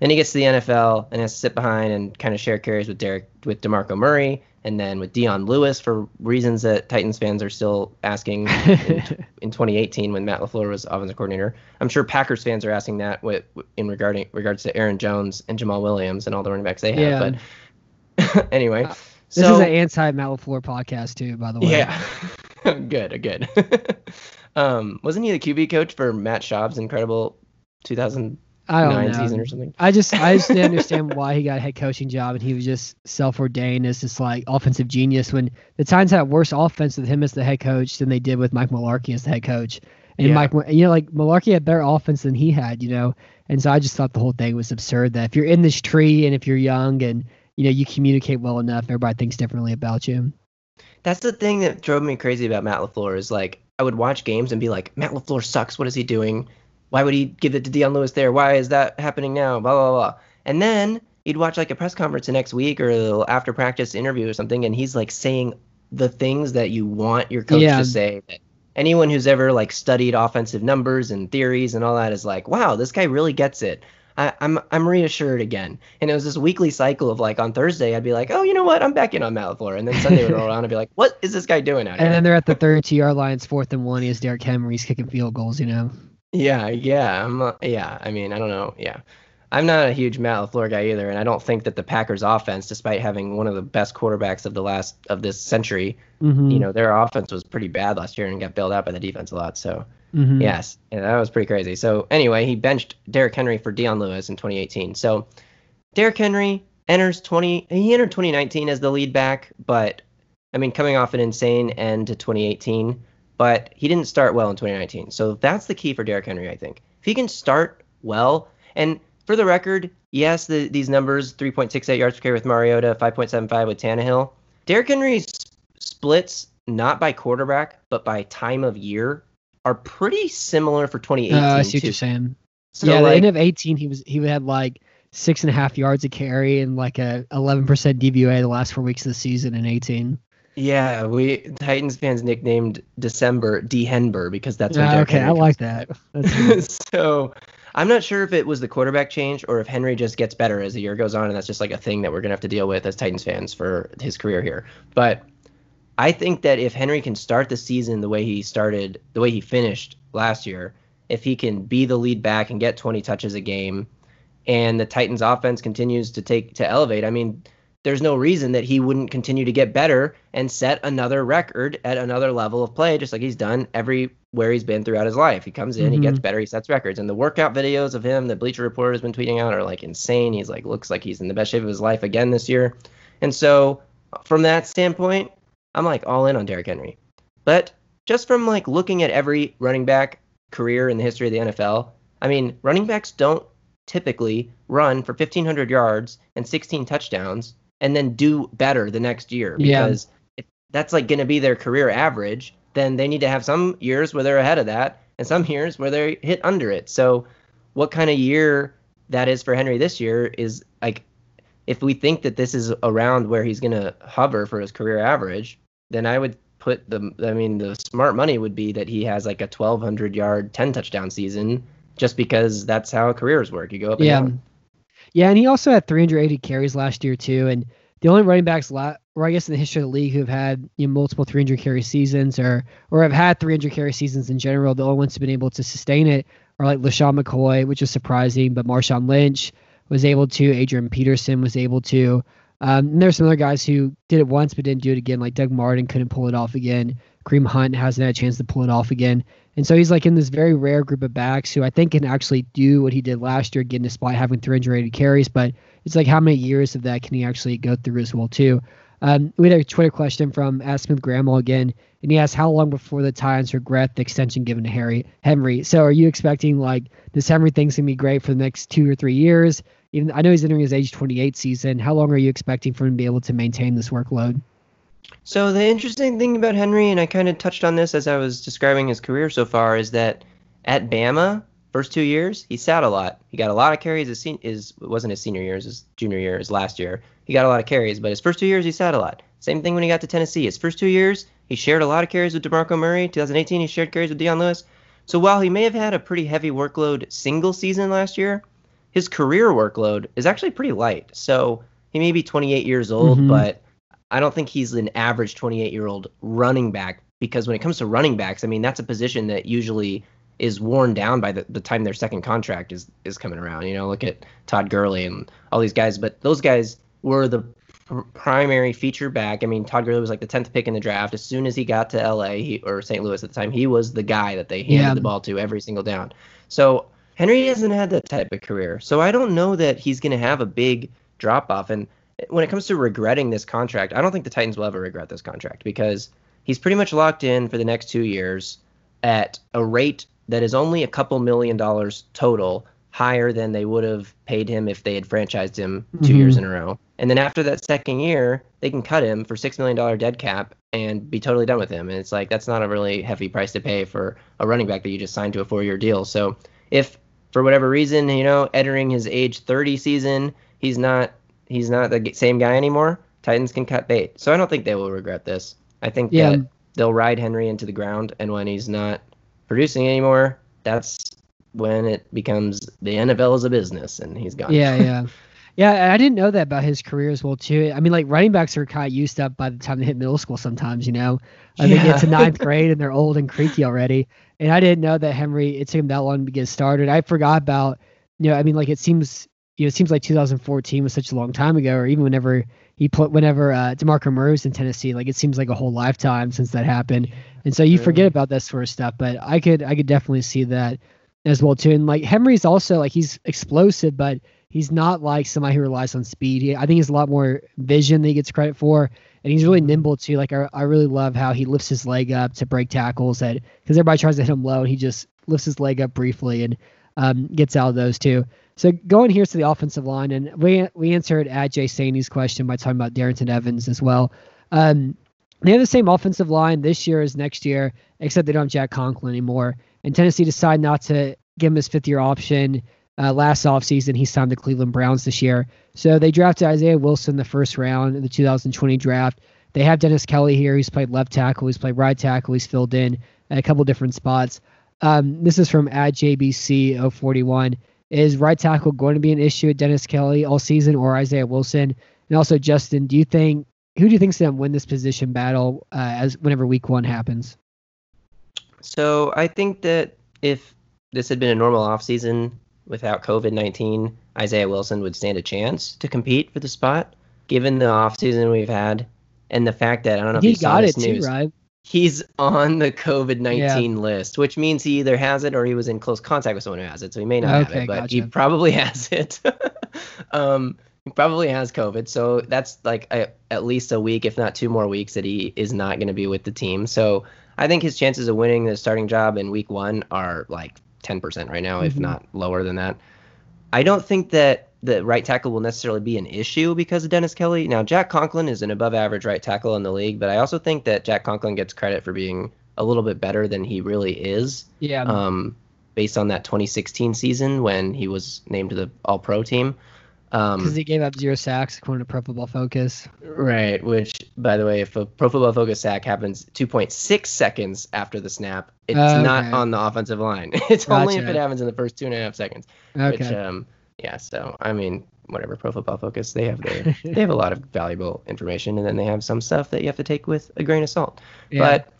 Then he gets to the NFL and has to sit behind and kind of share carries with Derek with DeMarco Murray and then with Dion Lewis for reasons that Titans fans are still asking in, in 2018 when Matt LaFleur was offensive coordinator. I'm sure Packers fans are asking that with, in regarding regards to Aaron Jones and Jamaal Williams and all the running backs they have. Yeah. But anyway, Uh, This so, is an anti Matt LaFleur podcast too, by the way. yeah, good, good. um, wasn't he the QB coach for Matt Schaub's incredible 2009 I don't know. season or something? I just I just didn't understand why he got a head coaching job and he was just self ordained as this like offensive genius when the Titans had worse offense with him as the head coach than they did with Mike Mularkey as the head coach. And Yeah. Mike, you know, like Mularkey had better offense than he had, you know. And so I just thought the whole thing was absurd. That if you're in this tree and if you're young and you know you communicate well enough, everybody thinks differently about you. That's the thing that drove me crazy about Matt LaFleur is like I would watch games and be like, Matt LaFleur sucks. What is he doing? Why would he give it to Dion Lewis there? Why is that happening now? Blah blah blah. And then you'd watch like a press conference the next week or a little after practice interview or something, and he's like saying the things that you want your coach Yeah. to say. Anyone who's ever like studied offensive numbers and theories and all that is like, wow, this guy really gets it. I, I'm I'm reassured again. And it was this weekly cycle of like on Thursday I'd be like, oh, you know what, I'm back in on Matt LaFleur, and then Sunday would roll around and I'd be like, what is this guy doing out here? And then they're at the 32 yard line, it's fourth and one. He has Derrick Henry's kicking field goals, you know. Yeah, yeah, I'm yeah. I mean, I don't know. Yeah, I'm not a huge Matt LaFleur guy either, and I don't think that the Packers' offense, despite having one of the best quarterbacks of the last of this century, Mm-hmm. you know, their offense was pretty bad last year and got bailed out by the defense a lot. So Mhm. yes, yeah, that was pretty crazy. So anyway, he benched Derrick Henry for Dion Lewis in 2018. So Derrick Henry enters 20. He entered 2019 as the lead back, but I mean, coming off an insane end to 2018, but he didn't start well in 2019. So that's the key for Derrick Henry, I think. If he can start well, and for the record, yes, the, these numbers 3.68 yards per carry with Mariota, 5.75 with Tannehill. Derrick Henry's splits, not by quarterback, but by time of year, are pretty similar for 2018. Uh, I see what you're saying. So, yeah, the end of 18, he was he had like six and a half yards a carry and like a 11% DVOA the last four weeks of the season in 18. Yeah, we Titans fans nicknamed December D Henber because that's when Ah, okay, I like that. So I'm not sure if it was the quarterback change or if Henry just gets better as the year goes on, and that's just like a thing that we're gonna have to deal with as Titans fans for his career here. But I think that if Henry can start the season the way he started, the way he finished last year, if he can be the lead back and get 20 touches a game, and the Titans offense continues to take to elevate, I mean, there's no reason that he wouldn't continue to get better and set another record at another level of play, just like he's done everywhere he's been throughout his life. He comes in, he gets mm-hmm. better, he sets records. And the workout videos of him that Bleacher Report has been tweeting out are like insane. He's like looks like he's in the best shape of his life again this year. And so from that standpoint, I'm like all in on Derrick Henry. But just from like looking at every running back career in the history of the NFL, I mean, running backs don't typically run for 1500 yards and 16 touchdowns and then do better the next year Yeah. because if that's like going to be their career average then they need to have some years where they're ahead of that and some years where they hit under it so what kind of year that is for Henry this year is like if we think that this is around where he's going to hover for his career average, then I would put the I mean the smart money would be that he has like a 1200 yard 10 touchdown season just because that's how careers work. You go up and Yeah. down. Yeah, and he also had 380 carries last year too. And the only running backs, la- or I guess in the history of the league, who've had you know, multiple 300 carry seasons, or or have had 300 carry seasons in general, the only ones who've been able to sustain it are like LeSean McCoy, which is surprising, but Marshawn Lynch was able to, Adrian Peterson was able to. Um, and there's some other guys who did it once but didn't do it again, like Doug Martin couldn't pull it off again. Kareem Hunt hasn't had a chance to pull it off again. And so he's like in this very rare group of backs who I think can actually do what he did last year, again, despite having 380 carries. But it's like how many years of that can he actually go through as well, too? Um, we had a Twitter question from Smith Grandma again, and he asked how long before the Titans regret the extension given to Harry Henry. So are you expecting like this Henry thing's gonna be great for the next two or three years? Even I know he's entering his age 28 season. How long are you expecting for him to be able to maintain this workload? So the interesting thing about Henry, and I kind of touched on this as I was describing his career so far, is that at Bama, first two years, he sat a lot. He got a lot of carries. His, sen- his it wasn't his senior year, years, his junior year, his last year. He got a lot of carries, but his first two years, he sat a lot. Same thing when he got to Tennessee. His first two years, he shared a lot of carries with DeMarco Murray. 2018, he shared carries with Dion Lewis. So while he may have had a pretty heavy workload single season last year, his career workload is actually pretty light. So he may be 28 years old, Mhm. but I don't think he's an average 28 year old running back because when it comes to running backs, I mean, that's a position that usually is worn down by the, the time their second contract is, is coming around. You know, look at Todd Gurley and all these guys, but those guys were the pr- primary feature back. I mean, Todd Gurley was like the 10th pick in the draft. As soon as he got to LA he, or St. Louis at the time, he was the guy that they handed Yeah. the ball to every single down. So Henry hasn't had that type of career. So I don't know that he's going to have a big drop off. And when it comes to regretting this contract, I don't think the Titans will ever regret this contract because he's pretty much locked in for the next two years at a rate that is only a couple million dollars total higher than they would have paid him if they had franchised him 2 Mhm. years in a row. And then after that second year, they can cut him for six million dollar dead cap and be totally done with him. And it's like that's not a really heavy price to pay for a running back that you just signed to a four year deal. So if for whatever reason, you know, entering his age 30 season, he's not he's not the same guy anymore. Titans can cut bait. So I don't think they will regret this. I think Yeah. that they'll ride Henry into the ground, and when he's not producing anymore, that's when it becomes the NFL is a business, and he's gone. Yeah, yeah. Yeah, I didn't know that about his career as well too. I mean, like running backs are kind of used up by the time they hit middle school. Sometimes, you know, uh, they get to ninth grade and they're old and creaky already. And I didn't know that Henry. It took him that long to get started. I forgot about. You know, I mean, like it seems. You know, it seems like 2014 was such a long time ago, or even whenever he put whenever uh, DeMarco Murray was in Tennessee. Like it seems like a whole lifetime since that happened. And so you forget about that sort of stuff. But I could I could definitely see that as well too. And like Henry's also like he's explosive, but he's not like somebody who relies on speed. He, I think he's a lot more vision that he gets credit for, and he's really nimble too. Like I, I really love how he lifts his leg up to break tackles that because everybody tries to hit him low, and he just lifts his leg up briefly and um, gets out of those too. So going here to the offensive line, and we we answered Jay Saney's question by talking about Darrynton Evans as well. Um, they have the same offensive line this year as next year, except they don't have Jack Conklin anymore. And Tennessee decided not to give him his fifth year option uh, last offseason. He signed the Cleveland Browns this year. So they drafted Isaiah Wilson the first round in the 2020 draft. They have Dennis Kelly here. He's played left tackle, he's played right tackle, he's filled in a couple different spots. Um, this is from at JBC041. Is right tackle going to be an issue at Dennis Kelly all season or Isaiah Wilson? And also, Justin, do you think who do you think's going to win this position battle uh, as whenever Week One happens? So I think that if this had been a normal offseason without COVID 19, Isaiah Wilson would stand a chance to compete for the spot, given the offseason we've had and the fact that I don't know if He you saw got this it too, right? He's on the COVID 19 list, which means he either has it or he was in close contact with someone who has it. So he may not have it, but he probably has it. um, he probably has COVID. So that's like a, at least a week, if not two more weeks, that he is not going to be with the team. So I think his chances of winning the starting job in week one are like 10% right now, if Mhm. not lower than that. I don't think that the right tackle will necessarily be an issue because of Dennis Kelly. Now, Jack Conklin is an above average right tackle in the league, but I also think that Jack Conklin gets credit for being a little bit better than he really is. Yeah. Um, based on that 2016 season when he was named to the All Pro team. because Um, he gave up zero sacks according to Pro Football Focus. right, which by the way, if a Pro Football Focus sack happens 2.6 seconds after the snap, it's Okay. not on the offensive line. It's only if it happens in the first two and a half seconds. Okay. Which, um, yeah. So I mean, whatever. Pro Football Focus, they have their they have a lot of valuable information, and then they have some stuff that you have to take with a grain of salt. Yeah. But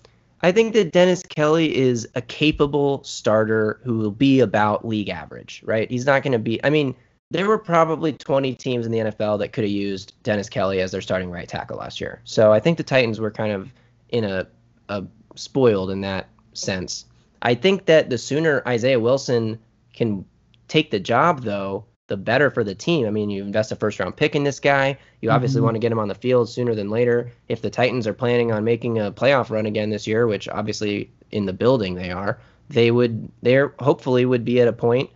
I think that Dennis Kelly is a capable starter who will be about league average, right? He's not going to be. I mean, there were probably 20 teams in the NFL that could have used Dennis Kelly as their starting right tackle last year. So I think the Titans were kind of in a, a spoiled in that sense. I think that the sooner Isaiah Wilson can take the job, though, the better for the team. I mean, you invest a first round pick in this guy. You obviously Mhm. want to get him on the field sooner than later. If the Titans are planning on making a playoff run again this year, which obviously in the building they are, they would they're hopefully would be at a point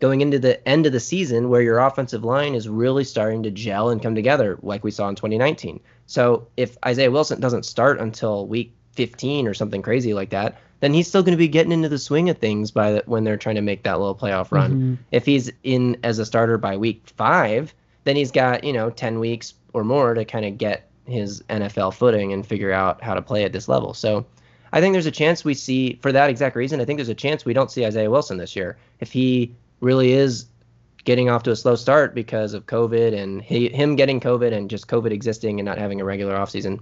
going into the end of the season where your offensive line is really starting to gel and come together like we saw in 2019. So if Isaiah Wilson doesn't start until week 15 or something crazy like that, then he's still going to be getting into the swing of things by the, when they're trying to make that little playoff run. Mhm. If he's in as a starter by week 5, then he's got, you know, 10 weeks or more to kind of get his NFL footing and figure out how to play at this level. So I think there's a chance we see, for that exact reason, I think there's a chance we don't see Isaiah Wilson this year. If he really is getting off to a slow start because of COVID and he, him getting COVID and just COVID existing and not having a regular offseason,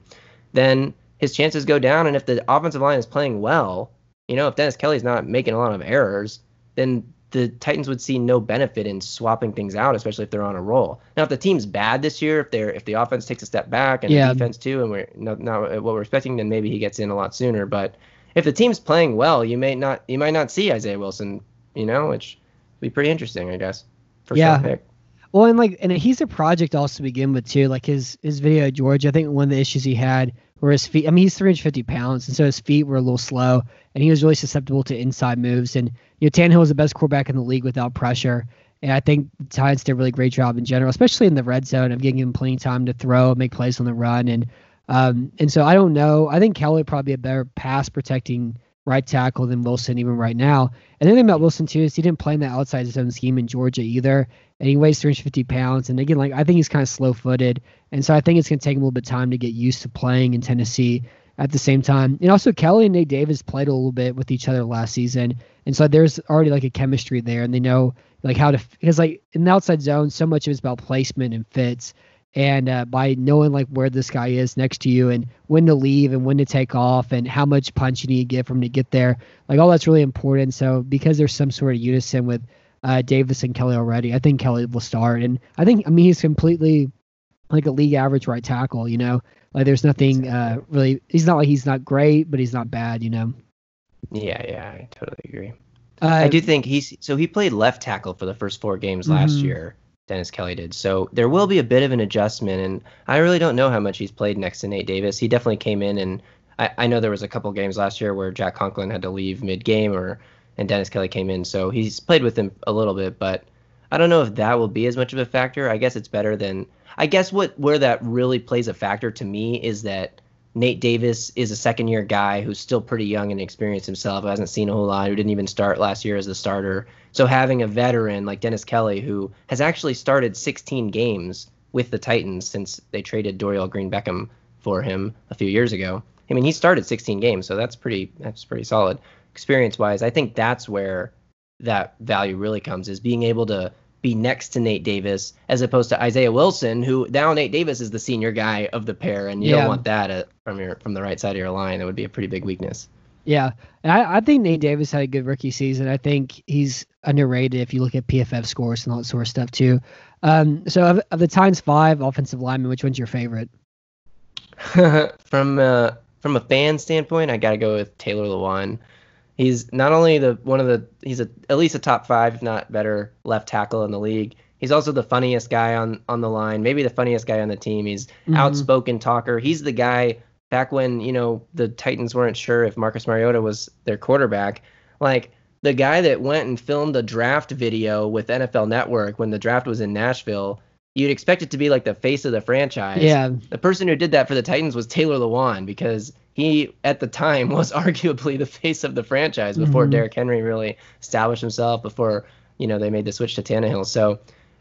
then his chances go down. And if the offensive line is playing well, you know, if Dennis Kelly's not making a lot of errors, then the Titans would see no benefit in swapping things out, especially if they're on a roll. Now, if the team's bad this year, if they're if the offense takes a step back and Yeah. the defense too, and we're not, not what we're expecting, then maybe he gets in a lot sooner. But if the team's playing well, you may not you might not see Isaiah Wilson, you know, which would be pretty interesting, I guess. First Yeah. pick. Well, and like, and he's a project also to begin with too. Like his his video at Georgia, I think one of the issues he had were his feet. I mean, he's 350 pounds, and so his feet were a little slow, and he was really susceptible to inside moves. And you know, Tannehill is the best quarterback in the league without pressure. And I think the Titans did a really great job in general, especially in the red zone of giving him plenty of time to throw, and make plays on the run, and um, and so I don't know. I think Kelly probably a better pass protecting right tackle than Wilson even right now. And the thing about Wilson too is he didn't play in the outside zone scheme in Georgia either and he weighs 350 pounds. And again, like I think he's kind of slow footed, and so I think it's going to take him a little bit of time to get used to playing in Tennessee. At the same time, and also Kelly and Nate Davis played a little bit with each other last season, and so there's already like a chemistry there, and they know like how to because like in the outside zone, so much of it's about placement and fits, and uh, by knowing like where this guy is next to you and when to leave and when to take off and how much punch you need to get from him to get there, like all that's really important. So because there's some sort of unison with uh, Davis and Kelly already. I think Kelly will start, and I think I mean he's completely like a league average right tackle. You know, like there's nothing uh, really. He's not like he's not great, but he's not bad. You know. Yeah, yeah, I totally agree. Uh, I do think he's so he played left tackle for the first four games last Mhm. year. Dennis Kelly did. So there will be a bit of an adjustment, and I really don't know how much he's played next to Nate Davis. He definitely came in, and I, I know there was a couple games last year where Jack Conklin had to leave mid-game, or and Dennis Kelly came in, so he's played with him a little bit, but I don't know if that will be as much of a factor. I guess it's better than I guess what where that really plays a factor to me is that Nate Davis is a second year guy who's still pretty young and experienced himself, who hasn't seen a whole lot, who didn't even start last year as the starter. So having a veteran like Dennis Kelly, who has actually started 16 games with the Titans since they traded Dorial Green Beckham for him a few years ago. I mean, he started 16 games, so that's pretty that's pretty solid experience wise. I think that's where that value really comes is being able to be next to Nate Davis as opposed to Isaiah Wilson, who now Nate Davis is the senior guy of the pair, and you Yeah. don't want that uh, from your from the right side of your line. That would be a pretty big weakness. Yeah, and I, I think Nate Davis had a good rookie season. I think he's underrated if you look at PFF scores and all that sort of stuff too. Um, so of, of the Titans five offensive linemen, which one's your favorite? from uh, from a fan standpoint, I got to go with Taylor Lewan. He's not only the one of the he's a at least a top five, if not better, left tackle in the league. He's also the funniest guy on on the line, maybe the funniest guy on the team. He's Mhm. outspoken talker. He's the guy back when you know the Titans weren't sure if Marcus Mariota was their quarterback. Like the guy that went and filmed a draft video with NFL Network when the draft was in Nashville. You'd expect it to be like the face of the franchise. Yeah. The person who did that for the Titans was Taylor Lewan because he at the time was arguably the face of the franchise before Mhm. Derrick Henry really established himself before you know they made the switch to Tannehill. So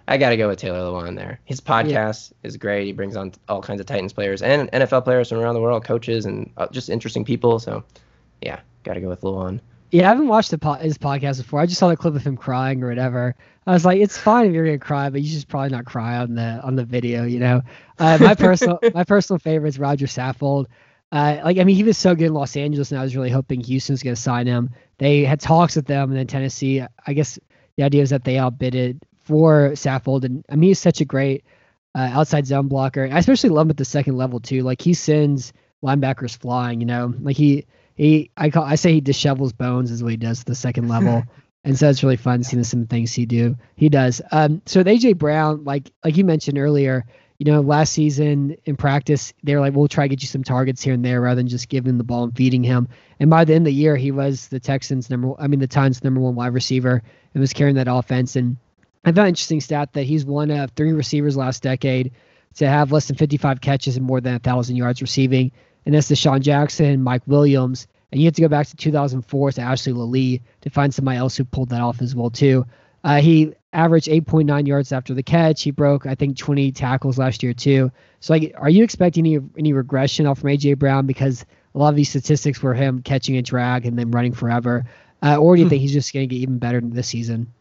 I got to go with Taylor Lewan there. His podcast is great. He brings on all kinds of Titans players and NFL players from around the world, coaches and uh, just interesting people. So yeah, got to go with Lewan. Yeah, I haven't watched the po- his podcast before. I just saw the clip of him crying or whatever. I was like, it's fine if you're gonna cry, but you should probably not cry on the on the video. You know, uh, my personal my personal favorite is Roger Saffold. Uh, like I mean, he was so good in Los Angeles, and I was really hoping Houston's gonna sign him. They had talks with them, and then Tennessee. I guess the idea is that they outbidded for Saffold, and I mean, he's such a great uh, outside zone blocker. I especially love him at the second level too. Like he sends linebackers flying. You know, like he he I call I say he dishevels bones is what he does at the second level. and so it's really fun seeing some things he do he does. Um so with AJ Brown, like like you mentioned earlier, you know, last season in practice, they were like, We'll try to get you some targets here and there rather than just giving the ball and feeding him. And by the end of the year he was the Texans number I mean the Titans number one wide receiver and was carrying that offense. And I found an interesting stat that he's one of three receivers last decade to have less than 55 catches and more than a thousand yards receiving and that's DeSean Jackson, Mike Williams, and you have to go back to 2004 to Ashley Lelie to find somebody else who pulled that off as well too. Uh, he averaged 8.9 yards after the catch. He broke, I think, 20 tackles last year too. So, like, are you expecting any any regression off from AJ Brown because a lot of these statistics were him catching a drag and then running forever, uh, or do you think he's just going to get even better this season?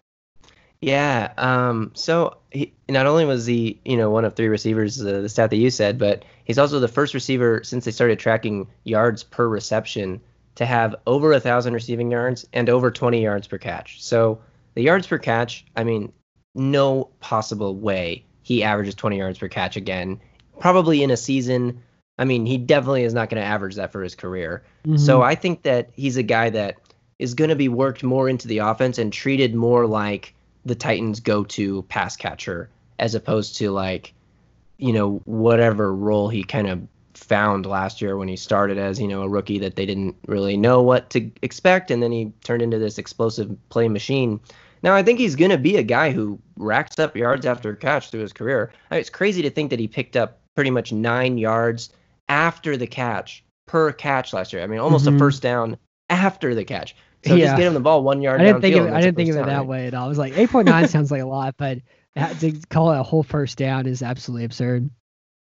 Yeah. Um, so he not only was he, you know, one of three receivers, uh, the stat that you said, but he's also the first receiver since they started tracking yards per reception to have over a thousand receiving yards and over 20 yards per catch. So the yards per catch, I mean, no possible way he averages 20 yards per catch again. Probably in a season. I mean, he definitely is not going to average that for his career. Mm-hmm. So I think that he's a guy that is going to be worked more into the offense and treated more like the Titans' go-to pass catcher as opposed to like, you know, whatever role he kind of found last year when he started as, you know, a rookie that they didn't really know what to expect and then he turned into this explosive play machine. Now, I think he's going to be a guy who racks up yards after catch through his career. I mean, it's crazy to think that he picked up pretty much 9 yards after the catch per catch last year. I mean, almost Mhm. a first down after the catch. So Yeah. just get him the ball one yard. I didn't think of it, I didn't think of it that way at all. I was like 8.9 sounds like a lot, but to call it a whole first down is absolutely absurd.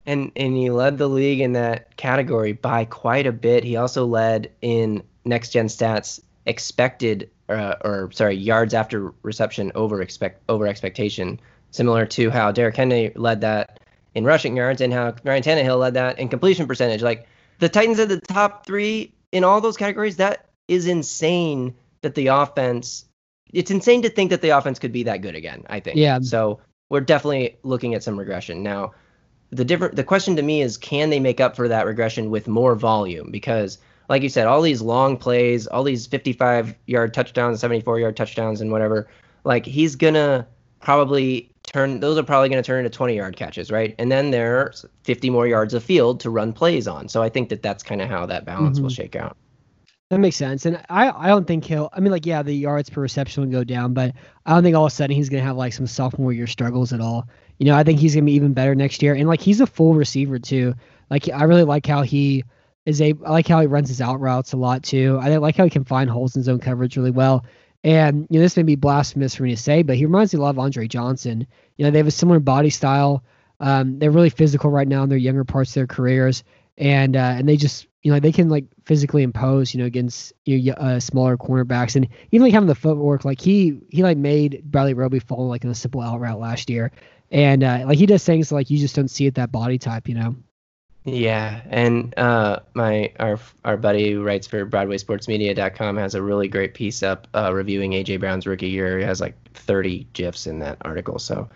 And and he led the league in that category by quite a bit. He also led in next gen stats expected uh, or sorry yards after reception over expect over expectation, similar to how Derrick Henry led that in rushing yards and how Ryan Tannehill led that in completion percentage. Like the Titans are the top three in all those categories. That is insane. That the offense, it's insane to think that the offense could be that good again. I think. Yeah. So we're definitely looking at some regression now the different the question to me is can they make up for that regression with more volume because like you said all these long plays all these 55 yard touchdowns 74 yard touchdowns and whatever like he's gonna probably turn those are probably gonna turn into 20 yard catches right and then there's 50 more yards of field to run plays on so i think that that's kind of how that balance will Mhm. shake out That makes sense. And I, I don't think he'll, I mean, like, yeah, the yards per reception will go down, but I don't think all of a sudden he's going to have like some sophomore year struggles at all. You know, I think he's to be even better next year. And like, he's a full receiver too. Like, I really like how he is a, I like how he runs his out routes a lot too. I like how he can find holes in zone coverage really well. And, you know, this may be blasphemous for me to say, but he reminds me a lot of Andre Johnson. You know, they have a similar body style. Um, they're really physical right now in their younger parts of their careers. And, uh, and they just, you know, they can like physically impose, you know, against you know, uh, smaller cornerbacks, and even like having the footwork. Like he he like made Bradley Roby fall like in a simple out route last year, and uh, like he does things like you just don't see it that body type, you know. Yeah, and uh, my our our buddy who writes for BroadwaySportsMedia.com has a really great piece up uh, reviewing AJ Brown's rookie year. He has like 30 gifs in that article. So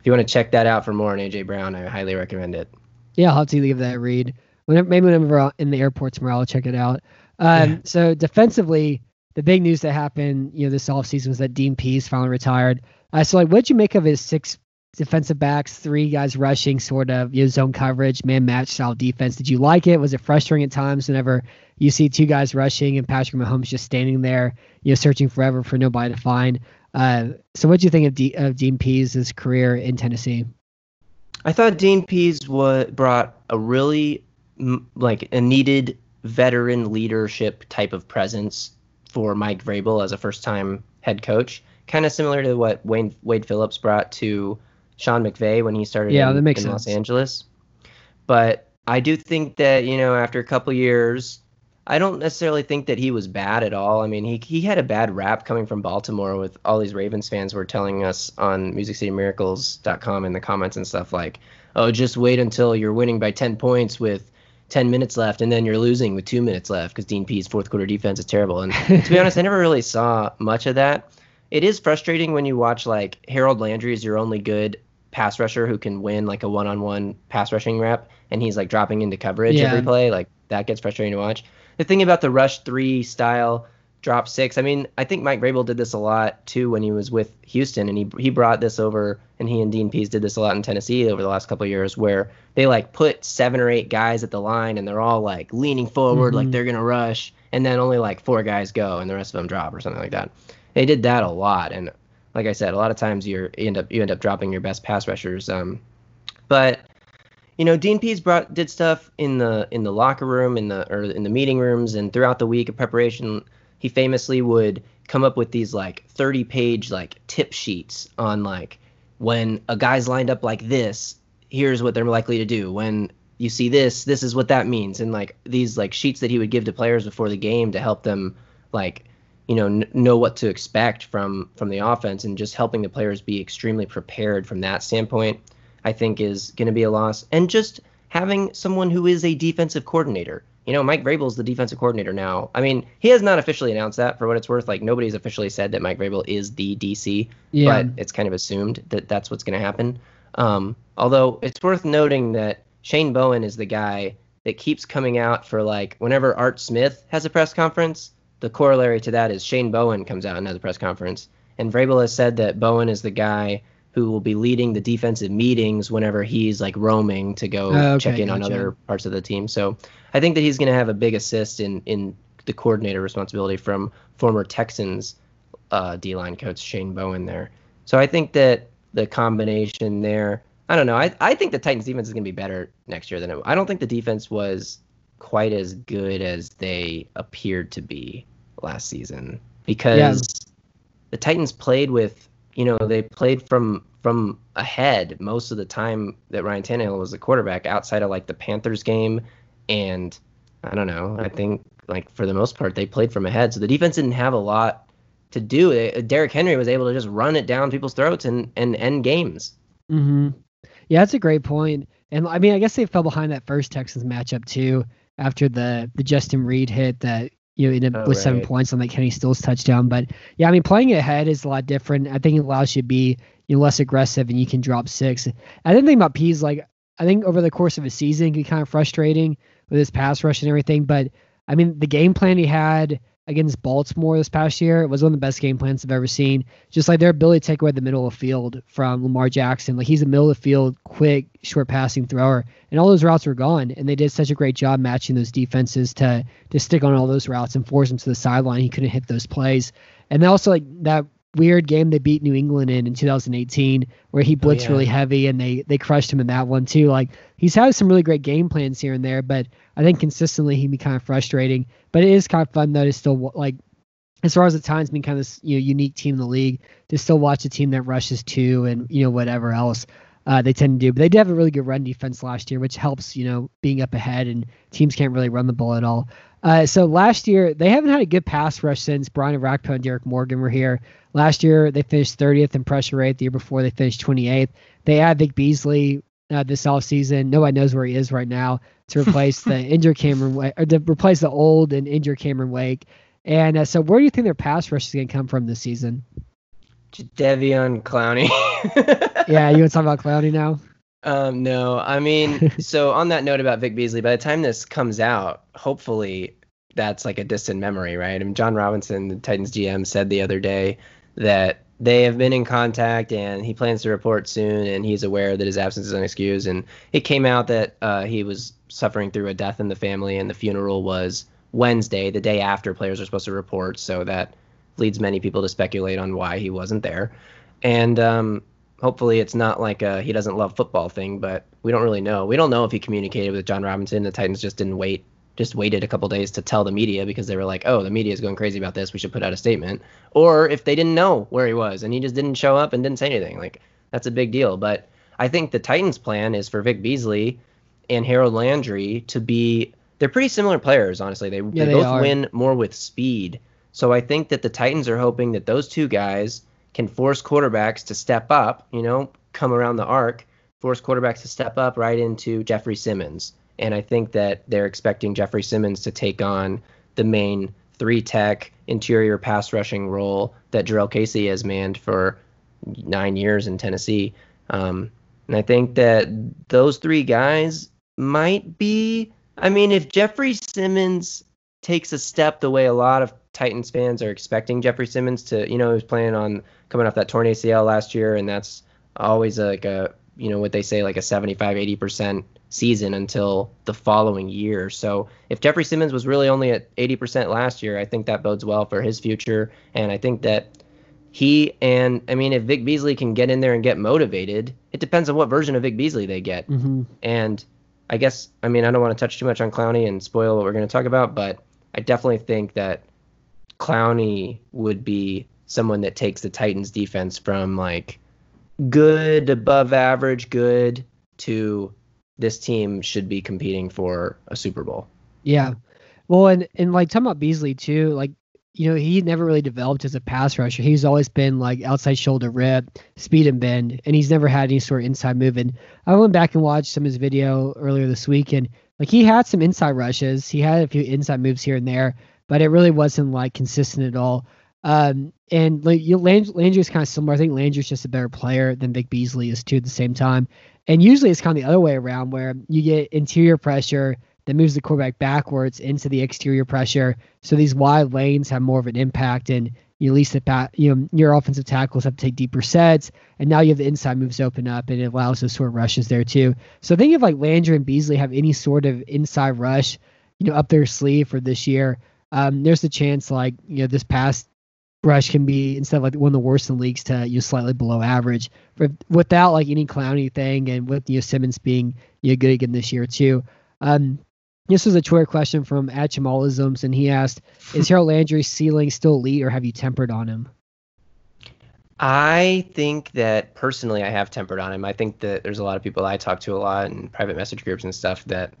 if you want to check that out for more on AJ Brown, I highly recommend it. Yeah, I'll have to give that a read. Whenever, maybe whenever out in the airport tomorrow, I'll check it out. Um, Yeah. So defensively, the big news that happened, you know, this offseason was that Dean Pees finally retired. Uh, so like, what'd you make of his six defensive backs, three guys rushing, sort of you know, zone coverage, man match style defense? Did you like it? Was it frustrating at times whenever you see two guys rushing and Patrick Mahomes just standing there, you know, searching forever for nobody to find? Uh, so what do you think of, D- of Dean Pees's career in Tennessee? I thought Dean Pees brought a really like a needed veteran leadership type of presence for Mike Vrabel as a first-time head coach, kind of similar to what Wayne Wade Phillips brought to Sean McVay when he started Yeah, in, that makes in Los. Angeles. But I do think that you know after a couple years, I don't necessarily think that he was bad at all. I mean, he he had a bad rap coming from Baltimore with all these Ravens fans were telling us on MusicCityMiracles.com in the comments and stuff like, "Oh, just wait until you're winning by 10 points with 10 minutes left and then you're losing with 2 minutes left because Dean Pees fourth quarter defense is terrible." And to be honest, I never really saw much of that. It is frustrating when you watch like Harold Landry is your only good pass rusher who can win like a one-on-one pass rushing rep and he's like dropping into coverage Yeah. every play like that gets frustrating to watch the thing about the rush three style drop six i mean i think mike Vrabel did this a lot too when he was with houston and he, he brought this over and he and dean pees did this a lot in tennessee over the last couple of years where they like put seven or eight guys at the line and they're all like leaning forward like Mhm. they're gonna rush and then only like four guys go and the rest of them drop or something like that they did that a lot and like I said, a lot of times you end up you end up dropping your best pass rushers. Um, but you know, Dean Pees brought did stuff in the in the locker room, in the or in the meeting rooms, and throughout the week of preparation. He famously would come up with these like 30 page like tip sheets on like when a guy's lined up like this, here's what they're likely to do. When you see this, this is what that means, and like these like sheets that he would give to players before the game to help them like you know n- know what to expect from from the offense and just helping the players be extremely prepared from that standpoint i think is going to be a loss. And just having someone who is a defensive coordinator you know mike vrabel is the defensive coordinator now. I mean he has not officially announced that for what it's worth. Like nobody's officially said that mike vrabel is the dc Yeah. but it's kind of assumed that that's what's going to happen. Um, although it's worth noting that shane bowen is the guy that keeps coming out for like whenever art smith has a press conference the corollary to that is Shane Bowen comes out and has a press conference, and Vrabel has said that Bowen is the guy who will be leading the defensive meetings whenever he's like roaming to go Oh, okay, check in on other parts of the team. So I think that he's going to have a big assist in in the coordinator responsibility from former Texans uh, D line coach Shane Bowen there. So I think that the combination there. I don't know. I, I think the Titans defense is going to be better next year than it. I don't think the defense was quite as good as they appeared to be last season because the Titans played with you know they played from from ahead most of the time that Ryan Tannehill was the quarterback outside of like the Panthers game. And I don't know I think like for the most part they played from ahead. So the defense didn't have a lot to do. It Derrick Henry was able to just run it down people's throats and and end games. Hmm Yeah, that's a great point. And I mean, I guess they fell behind that first Texans matchup too after the the Justin Reid hit that you know ended up Oh, with seven right. points on that Kenny Stills touchdown. But yeah, I mean, playing ahead is a lot different. I think it allows you to be you know less aggressive and you can drop six. I didn't think about Pees like I think over the course of a season it can be kind of frustrating with his pass rush and everything. But I mean, the game plan he had against Baltimore this past year It was one of the best game plans I've ever seen. Just like their ability to take away the middle of the field from Lamar Jackson. Like he's a middle of the field, quick, short passing thrower. And all those routes were gone. And they did such a great job matching those defenses to to stick on all those routes and force him to the sideline. He couldn't hit those plays. And also like that weird game they beat New England in in 2018 where he blitzed yeah. really heavy and they they crushed him in that one too. Like he's had some really great game plans here and there, but I think consistently he'd be kind of frustrating. But it is kind of fun though to still like as far as the Titans being kind of this you know unique team in the league to still watch a team that rushes two and you know whatever else uh, they tend to do. But they did have a really good run defense last year, which helps you know being up ahead and teams can't really run the ball at all. Uh, so last year they haven't had a good pass rush since Brian Orakpo and Derrick Morgan were here. Last year they finished 30th in pressure rate. The year before they finished 28th. They add Vic Beasley uh, this offseason. Nobody knows where he is right now to replace the injured Cameron Wake or to replace the old and injured Cameron Wake. And uh, so where do you think their pass rush is going to come from this season? Devion Clowney. Yeah, you want to talk about Clowney now? Um, no, I mean, so on that note about Vic Beasley, by the time this comes out, hopefully that's like a distant memory, right? I mean, Jon Robinson, the Titans GM, said the other day that they have been in contact and he plans to report soon and he's aware that his absence is unexcused. And it came out that uh, he was suffering through a death in the family and the funeral was Wednesday, the day after players are supposed to report. So that leads many people to speculate on why he wasn't there. And um, hopefully it's not like a he doesn't love football thing, but we don't really know. We don't know if he communicated with Jon Robinson. The Titans just didn't wait, just waited a couple days to tell the media because they were like, oh, the media is going crazy about this. We should put out a statement. Or if they didn't know where he was and he just didn't show up and didn't say anything, like that's a big deal. But I think the Titans' plan is for Vic Beasley and Harold Landry to be. They're pretty similar players, honestly. They, Yeah, they they both are. win more with speed. So I think that the Titans are hoping that those two guys can force quarterbacks to step up, you know, come around the arc, force quarterbacks to step up right into Jeffrey Simmons. And I think that they're expecting Jeffrey Simmons to take on the main three tech interior pass rushing role that Jurrell Casey has manned for nine years in Tennessee. Um, and I think that those three guys might be. I mean, if Jeffrey Simmons takes a step the way a lot of Titans fans are expecting Jeffrey Simmons to, you know, he was playing on coming off that torn ACL last year, and that's always like a, you know, what they say like a 75, 80% season until the following year. So if Jeffrey Simmons was really only at 80% last year, I think that bodes well for his future. And I think that he and, I mean, if Vic Beasley can get in there and get motivated, it depends on what version of Vic Beasley they get. hmm And I guess, I mean, I don't want to touch too much on Clowney and spoil what we're going to talk about, but I definitely think that Clowney would be someone that takes the Titans defense from like good, above average, good to this team should be competing for a Super Bowl. Yeah. Well, and and like talking about Beasley too, like you know he never really developed as a pass rusher. He's always been like outside shoulder rip, speed and bend, and he's never had any sort of inside move. And I went back and watched some of his video earlier this week, and like he had some inside rushes, he had a few inside moves here and there, but it really wasn't like consistent at all. Um, and like you, Land- Landry's kind of similar. I think Landry's just a better player than Vic Beasley is too at the same time. And usually it's kind of the other way around where you get interior pressure that moves the quarterback backwards into the exterior pressure. So these wide lanes have more of an impact, and you at least the you know your offensive tackles have to take deeper sets, and now you have the inside moves open up, and it allows those sort of rushes there too. So I think if like Landry and Beasley have any sort of inside rush, you know, up their sleeve for this year, um, there's a chance like you know this past rush can be instead of like one of the worst in leagues to you know, slightly below average. But without like any Clowney thing, and with you know Simmons being you know, good again this year too. Um, this was a Twitter question from at Jamalisms, and he asked, "Is Harold Landry's ceiling still elite, or have you tempered on him?" I think that personally, I have tempered on him. I think that there's a lot of people I talk to a lot in private message groups and stuff that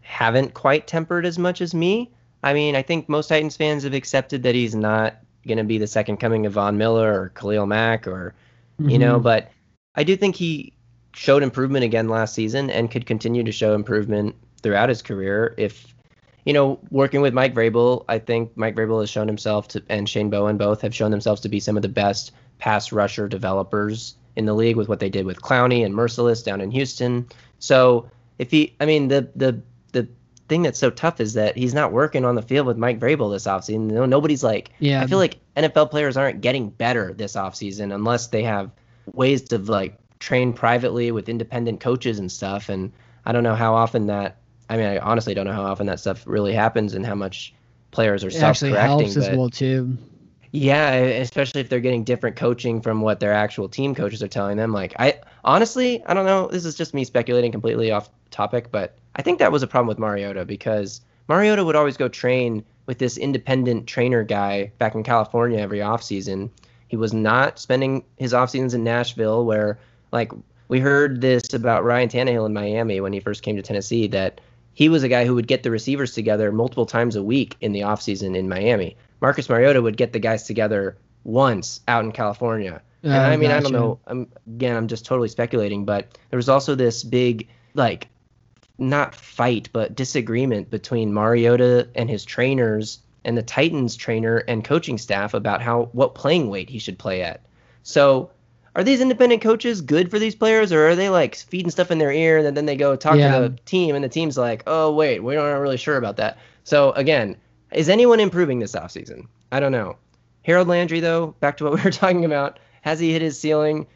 haven't quite tempered as much as me. I mean, I think most Titans fans have accepted that he's not going to be the second coming of Von Miller or Khalil Mack or, you know, Mhm. but I do think he showed improvement again last season and could continue to show improvement throughout his career if you know, working with Mike Vrabel, I think Mike Vrabel has shown himself to, and Shane Bowen both have shown themselves to be some of the best pass rusher developers in the league with what they did with Clowney and Mercilus down in Houston. So if he, I mean, the the thing that's so tough is that he's not working on the field with Mike Vrabel this offseason. No, nobody's like, Yeah. I feel like NFL players aren't getting better this offseason unless they have ways to like train privately with independent coaches and stuff. And I don't know how often that. I mean, I honestly don't know how often that stuff really happens and how much players are It actually self-correcting. helps as well too. Yeah, especially if they're getting different coaching from what their actual team coaches are telling them. Like, I honestly, I don't know. This is just me speculating completely off topic, but I think that was a problem with Mariota because Mariota would always go train with this independent trainer guy back in California every offseason. He was not spending his off seasons in Nashville, where, like, we heard this about Ryan Tannehill in Miami when he first came to Tennessee that he was a guy who would get the receivers together multiple times a week in the offseason in Miami. Marcus Mariota would get the guys together once out in California. And Oh, I ah, mean, I don't gotcha. know. I'm, again, I'm just totally speculating, but there was also this big, like, not fight, but disagreement between Mariota and his trainers and the Titans trainer and coaching staff about how what playing weight he should play at. So, are these independent coaches good for these players, or are they like feeding stuff in their ear and then they go talk Yeah. to the team and the team's like, oh wait, we're not really sure about that. So again, is anyone improving this offseason? I don't know. Harold Landry, though, back to what we were talking about, has he hit his ceiling?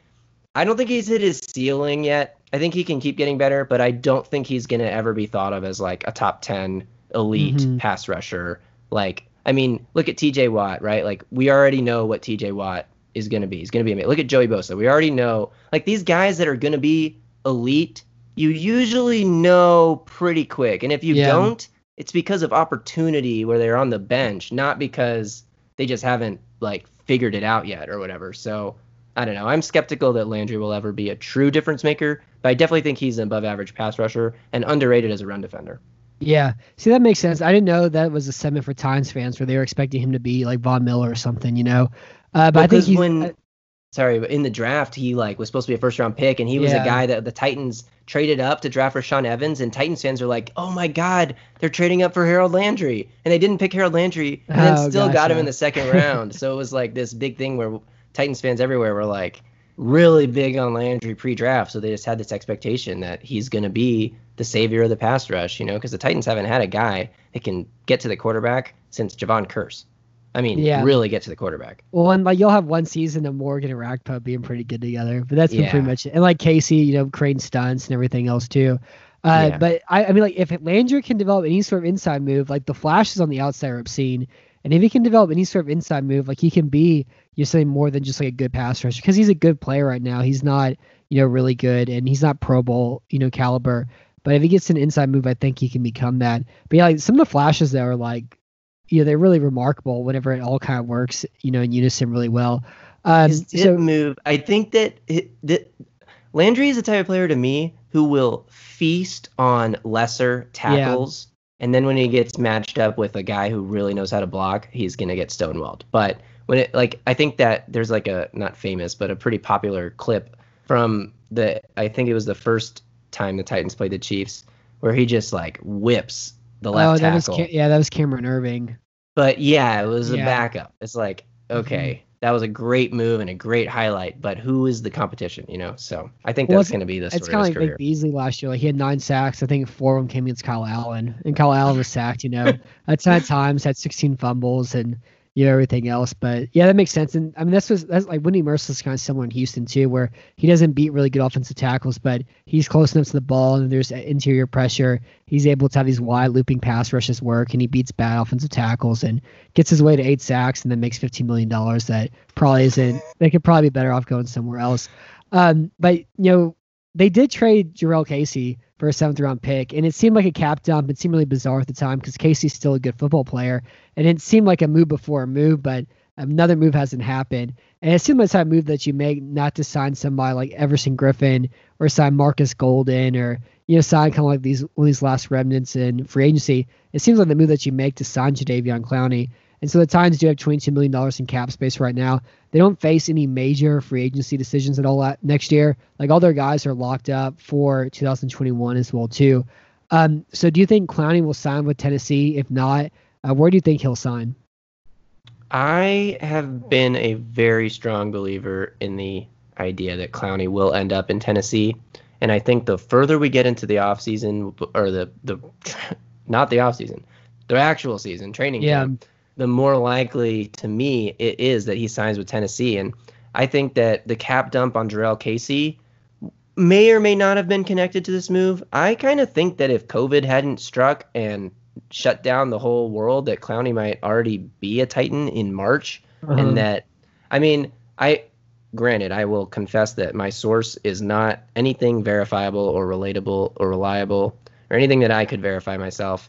I don't think he's hit his ceiling yet. I think he can keep getting better, but I don't think he's going to ever be thought of as like a top 10 elite Mhm. pass rusher. Like, I mean, look at TJ Watt, right? Like, we already know what TJ Watt is going to be. He's going to be amazing. Look at Joey Bosa. We already know, like these guys that are going to be elite, you usually know pretty quick. And if you Yeah. don't, it's because of opportunity where they're on the bench, not because they just haven't like figured it out yet or whatever. So I don't know. I'm skeptical that Landry will ever be a true difference maker, but I definitely think he's an above average pass rusher and underrated as a run defender. Yeah. See, that makes sense. I didn't know that was a segment for Titans fans where they were expecting him to be like Von Miller or something, you know. Uh, but Well, I think when uh, sorry, but in the draft he like was supposed to be a first round pick and he was Yeah. a guy that the Titans traded up to draft for Sean Evans and Titans fans are like, "Oh my god, they're trading up for Harold Landry." And they didn't pick Harold Landry and then Oh, still got him in the second round. so it was like this big thing where Titans fans everywhere were like really big on Landry pre-draft, so they just had this expectation that he's going to be the savior of the pass rush, you know, because the Titans haven't had a guy that can get to the quarterback since Jevon Kearse. I mean, Yeah. really get to the quarterback. well, and like you'll have one season of Morgan and Orakpo being pretty good together, but that's been pretty much it. And like Casey, you know, Crane stunts and everything else too. Uh, Yeah. But I, I mean, like if Landry can develop any sort of inside move, like the flashes on the outside are obscene, and if he can develop any sort of inside move, like he can be, you're saying more than just like a good pass rusher because he's a good player right now. He's not, you know, really good, and he's not Pro Bowl, you know, caliber. But if he gets an inside move, I think he can become that. But yeah, like some of the flashes there are like, you know, they're really remarkable whenever it all kind of works, you know, in unison really well. Um, so move. I think that, it, that Landry is the type of player to me who will feast on lesser tackles, and then when he gets matched up with a guy who really knows how to block, he's gonna get stonewalled. But when it like, I think that there's like a not famous, but a pretty popular clip from the I think it was the first time the Titans played the Chiefs where he just like whips the oh, left that was tackle. Ca- yeah, that was Cameron Irving. But yeah, it was a Yeah. Mm-hmm. backup. It's like, okay, that was a great move and a great highlight, but who is the competition, you know? So I think Well, that's going to be the It's story kind of like career. Vic Beasley last year. Like he had nine sacks. I think four of them came against Kyle Allen, and Kyle Allen was sacked. You know, at ten times had 16 fumbles and you know everything else. But yeah, that makes sense. And I mean, that's was that's like Whitney Mercilus kind of similar in Houston too, where he doesn't beat really good offensive tackles, but he's close enough to the ball and there's interior pressure. He's able to have these wide looping pass rushes work, and he beats bad offensive tackles and gets his way to eight sacks, and then makes 15 million dollars. That probably isn't. They could probably be better off going somewhere else. Um, but you know, they did trade Jurrell Casey for a seventh round pick, and it seemed like a cap dump. It seemed really bizarre at the time because Casey's still a good football player, and it seemed like a move before a move, but another move hasn't happened. And it seems like type of move that you make not to sign somebody like Everson Griffen or sign Marcus Golden or you know sign kind of like these these last remnants in free agency. It seems like the move that you make to sign Jadeveon Clowney. And so the Titans do have $22 million in cap space right now. They don't face any major free agency decisions at all next year. Like all their guys are locked up for 2021 as well too. Um, so do you think Clowney will sign with Tennessee? If not, uh, where do you think he'll sign? I have been a very strong believer in the idea that Clowney will end up in Tennessee. And I think the further we get into the offseason, or the, the not the offseason, the actual season, training Yeah. camp, the more likely to me it is that he signs with Tennessee. And I think that the cap dump on Jurrell Casey may or may not have been connected to this move. I kind of think that if COVID hadn't struck and shut down the whole world, that Clowney might already be a Titan in March. Uh-huh. And that, I mean, I, granted, I will confess that my source is not anything verifiable or relatable or reliable or anything that I could verify myself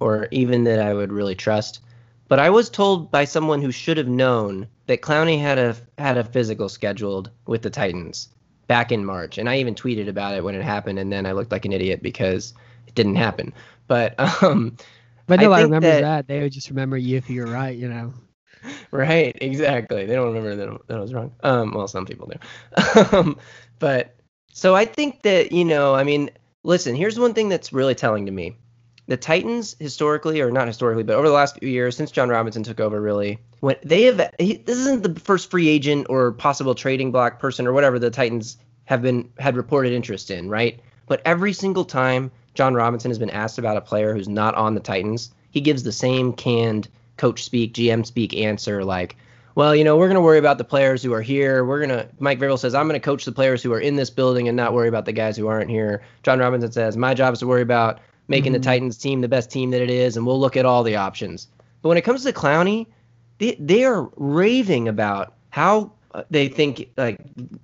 or even that I would really trust. But I was told by someone who should have known that Clowney had a had a physical scheduled with the Titans back in March, and I even tweeted about it when it happened, and then I looked like an idiot because it didn't happen. But um, but I nobody think remembers that- that. They would just remember you if you're right, you know. right, exactly. They don't remember that, that I was wrong. Um, well, some people do. um, but so I think that you know, I mean, listen. Here's one thing that's really telling to me: the Titans historically, or not historically, but over the last few years since Jon Robinson took over, really, when they have he, this isn't the first free agent or possible trading block person or whatever the Titans have been had reported interest in, right? But every single time Jon Robinson has been asked about a player who's not on the Titans, he gives the same canned coach speak, GM speak answer like, well, you know, we're going to worry about the players who are here. We're going to, Mike Vrabel says, I'm going to coach the players who are in this building and not worry about the guys who aren't here. Jon Robinson says, my job is to worry about making Mhm. the Titans team the best team that it is, and we'll look at all the options. But when it comes to Clowney, they, they are raving about how uh, they think like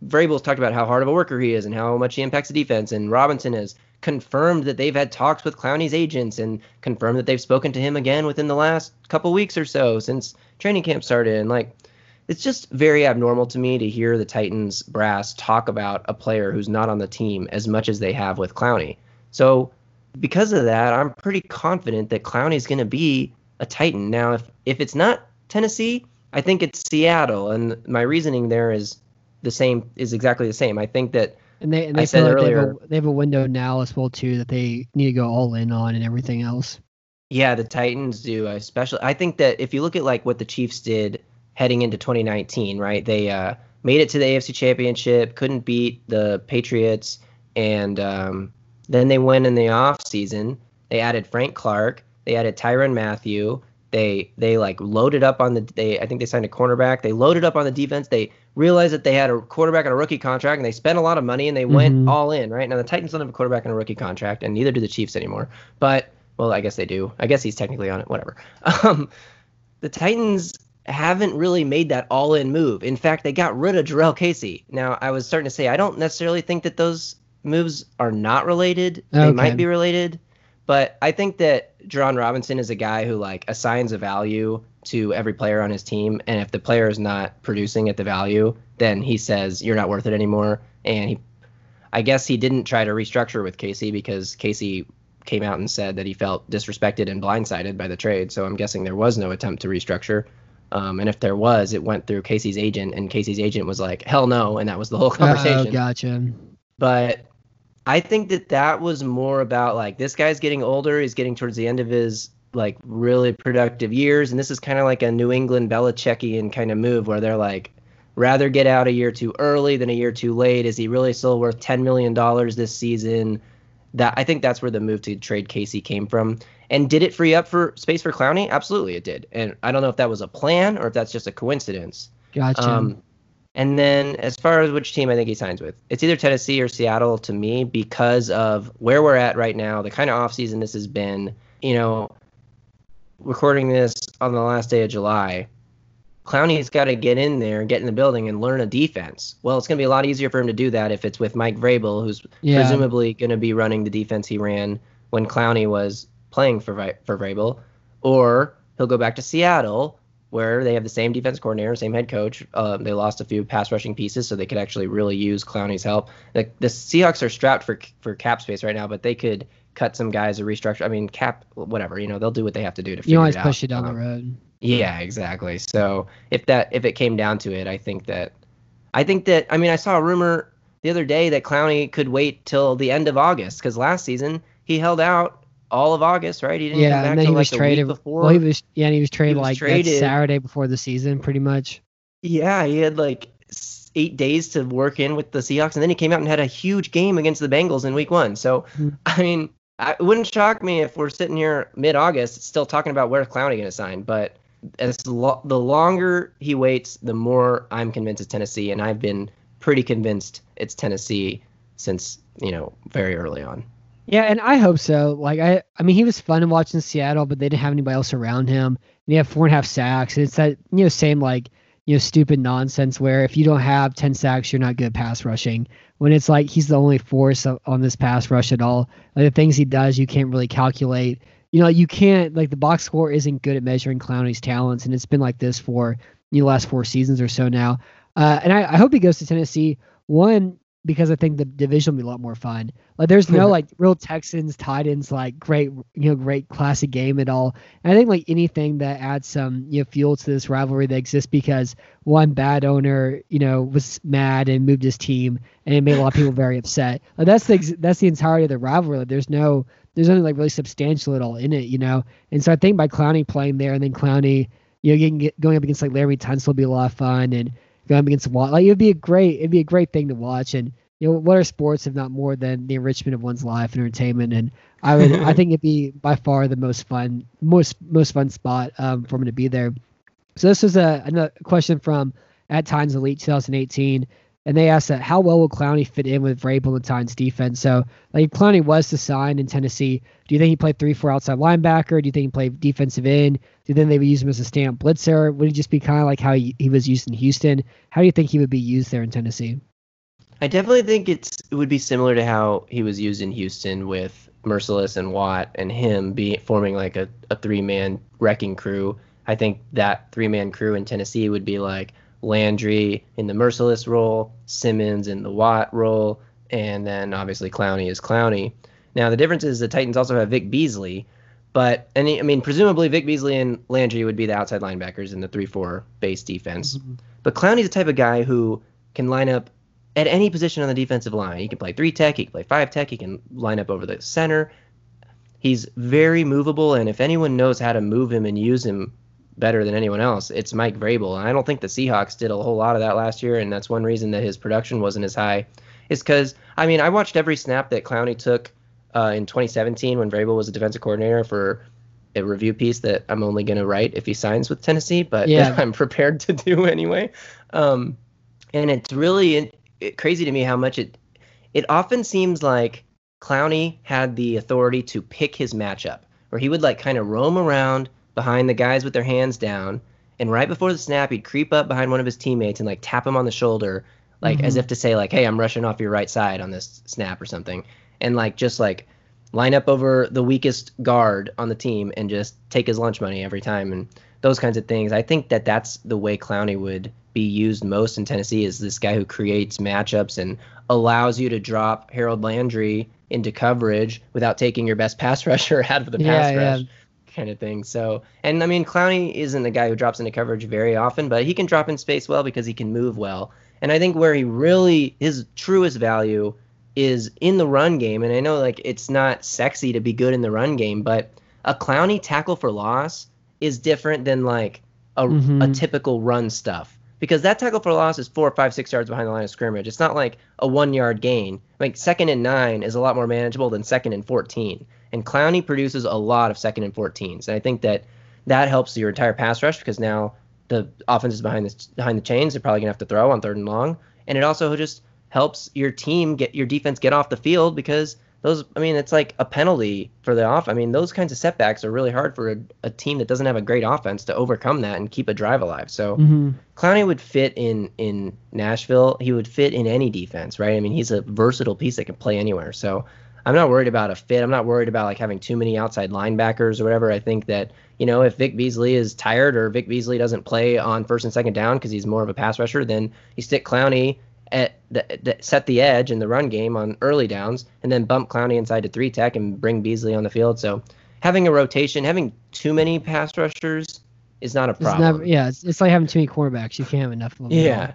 Vrabel's talked about how hard of a worker he is and how much he impacts the defense, and Robinson has confirmed that they've had talks with Clowney's agents and confirmed that they've spoken to him again within the last couple weeks or so since training camp started. And like, it's just very abnormal to me to hear the Titans brass talk about a player who's not on the team as much as they have with Clowney. So because of that, I'm pretty confident that Clowney's going to be a Titan. Now, if if it's not Tennessee, I think it's Seattle, and my reasoning there is the same is exactly the same. I think that and they and they I said like they have, earlier- a, they have a window now as well too that they need to go all in on and everything else. Yeah, the Titans do, especially. I think that if you look at like what the Chiefs did heading into 2019, right? They uh, made it to the AFC Championship, couldn't beat the Patriots, and um, then they went in the off season. They added Frank Clark, they added Tyrann Mathieu. They they like loaded up on the they I think they signed a cornerback. They loaded up on the defense. They realized that they had a quarterback on a rookie contract and they spent a lot of money and they went Mhm. all in, right? Now the Titans don't have a quarterback on a rookie contract and neither do the Chiefs anymore. But well, I guess they do. I guess he's technically on it. Whatever. Um, the Titans haven't really made that all-in move. In fact, they got rid of Jurrell Casey. Now, I was starting to say I don't necessarily think that those moves are not related. They might be related, but I think that Jerron Robinson is a guy who like assigns a value to every player on his team, and if the player is not producing at the value, then he says you're not worth it anymore. And he, I guess he didn't try to restructure with Casey because Casey came out and said that he felt disrespected and blindsided by the trade. So I'm guessing there was no attempt to restructure. Um, and if there was, it went through Casey's agent, and Casey's agent was like, "Hell no," and that was the whole conversation. Oh, gotcha. But I think that that was more about like this guy's getting older. He's getting towards the end of his like really productive years, and this is kind of like a New England Belichickian kind of move where they're like, rather get out a year too early than a year too late. Is he really still worth ten million dollars this season? That I think that's where the move to trade Casey came from. And did it free up for space for Clowney? Absolutely, it did. And I don't know if that was a plan or if that's just a coincidence. Gotcha. Um, and then as far as which team I think he signs with, it's either Tennessee or Seattle to me because of where we're at right now, the kind of offseason this has been. You know, recording this on the last day of July, Clowney's got to get in there and get in the building and learn a defense. Well, it's going to be a lot easier for him to do that if it's with Mike Vrabel, who's yeah. presumably going to be running the defense he ran when Clowney was playing for for Vrabel, or he'll go back to Seattle where they have the same defense coordinator, same head coach. Um, they lost a few pass rushing pieces, so they could actually really use Clowney's help. The, the Seahawks are strapped for for cap space right now, but they could cut some guys or restructure. I mean, cap whatever. You know, they'll do what they have to do to. you always push it down Um, the road. yeah, exactly. So if that if it came down to it, I think that I think that I mean I saw a rumor the other day that Clowney could wait till the end of August because last season he held out all of August, right? He didn't come Yeah, back and then he till was like traded. before. Well, he was yeah, and he was traded was like traded. Saturday before the season, pretty much. yeah, he had like eight days to work in with the Seahawks, and then he came out and had a huge game against the Bengals in Week One. So Hmm. I mean, it wouldn't shock me if we're sitting here mid-August still talking about where's Clowney going to sign, but as lo- the longer he waits, the more I'm convinced it's Tennessee, and I've been pretty convinced it's Tennessee since you know very early on. Yeah, and I hope so. Like I, I mean, he was fun to watch in Seattle, but they didn't have anybody else around him. And he had four and a half sacks. And it's that you know same like you know stupid nonsense where if you don't have ten sacks, you're not good pass rushing. When it's like he's the only force on this pass rush at all. Like the things he does, you can't really calculate. You know, you can't like the box score isn't good at measuring Clowney's talents, and it's been like this for you know, last four seasons or so now. Uh, and I, I hope he goes to Tennessee. One because I think the division will be a lot more fun. Like there's no like real Texans Titans like great you know great classic game at all. And I think like anything that adds some you know fuel to this rivalry that exists because one bad owner you know was mad and moved his team and it made a lot of people very upset. Like that's the ex- that's the entirety of the rivalry. Like there's no there's nothing like really substantial at all in it, you know. And so I think by Clowney playing there and then Clowney you know getting going up against like Laremy Tunsil will be a lot of fun and going up against Watt like it'd be a great it'd be a great thing to watch. And you know what are sports if not more than the enrichment of one's life and entertainment? And i would i think it'd be by far the most fun most most fun spot um, for me to be there. So this was a another question from at times elite 2018 and they asked that how well will Clowney fit in with and the defense? So like Clowney was to sign in Tennessee. Do you think he played three four outside linebacker? Do you think he played defensive end? Do you think they would use him as a stamp blitzer? Would he just be kind of like how he, he was used in Houston? How do you think he would be used there in Tennessee? I definitely think it's it would be similar to how he was used in Houston with Mercilus and Watt and him be forming like a, a three man wrecking crew. I think that three man crew in Tennessee would be like Landry in the Mercilus role, Simmons in the Watt role, and then obviously Clowney is Clowney. Now the difference is the Titans also have Vic Beasley, but and I mean presumably Vic Beasley and Landry would be the outside linebackers in the three four base defense. Mm-hmm. But Clowney's the type of guy who can line up at any position on the defensive line. He can play three tech, he can play five tech, he can line up over the center. He's very movable, and if anyone knows how to move him and use him better than anyone else, it's Mike Vrabel. And I don't think the Seahawks did a whole lot of that last year, and that's one reason that his production wasn't as high. Is because I mean I watched every snap that Clowney took uh, in 2017 when Vrabel was a defensive coordinator for a review piece that I'm only going to write if he signs with Tennessee, but yeah. I'm prepared to do anyway. Um, and it's really it, crazy to me how much it it often seems like Clowney had the authority to pick his matchup, where he would like kind of roam around behind the guys with their hands down, and right before the snap, he'd creep up behind one of his teammates and like tap him on the shoulder, like mm-hmm. as if to say like, "Hey, I'm rushing off your right side on this snap or something," and like just like line up over the weakest guard on the team and just take his lunch money every time and those kinds of things. I think that that's the way Clowney would be used most in Tennessee is this guy who creates matchups and allows you to drop Harold Landry into coverage without taking your best pass rusher out of the pass yeah, rush. Yeah. Kind of thing. So, and I mean, Clowney isn't a guy who drops into coverage very often, but he can drop in space well because he can move well. And I think where he really, his truest value is in the run game. And I know like it's not sexy to be good in the run game, but a Clowney tackle for loss is different than like a, mm-hmm. a typical run stuff because that tackle for loss is four, five, six yards behind the line of scrimmage. It's not like a one yard gain. Like second and nine is a lot more manageable than second and 14. And Clowney produces a lot of second and 14s. And I think that that helps your entire pass rush because now the offense is behind the, behind the chains. They're probably going to have to throw on third and long. And it also just helps your team get your defense get off the field because those I mean it's like a penalty for the off. I mean those kinds of setbacks are really hard for a, a team that doesn't have a great offense to overcome that and keep a drive alive. So mm-hmm. Clowney would fit in in Nashville. He would fit in any defense, right? I mean he's a versatile piece that can play anywhere. So I'm not worried about a fit. I'm not worried about like having too many outside linebackers or whatever. I think that you know if Vic Beasley is tired or Vic Beasley doesn't play on first and second down because he's more of a pass rusher, then you stick Clowney at the, set the edge in the run game on early downs, and then bump Clowney inside to three tech and bring Beasley on the field. So having a rotation, having too many pass rushers is not a problem. It's never, yeah, it's, it's like having too many quarterbacks. You can't have enough of them. Yeah.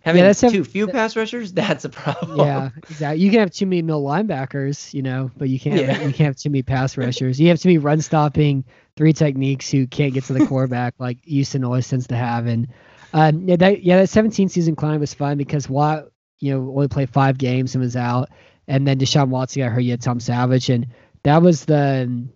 Having yeah, that's too few pass rushers, that's a problem. Yeah, exactly. You can have too many middle linebackers, you know, but you can't. Yeah. Have, you can't have too many pass rushers. You have too many run stopping three techniques who can't get to the quarterback like Houston always tends to have. And um, yeah, that yeah, that 17 season climb was fun because Watt, you know, only played five games and was out, and then Deshaun Watson got hurt. You had Tom Savage, and that was the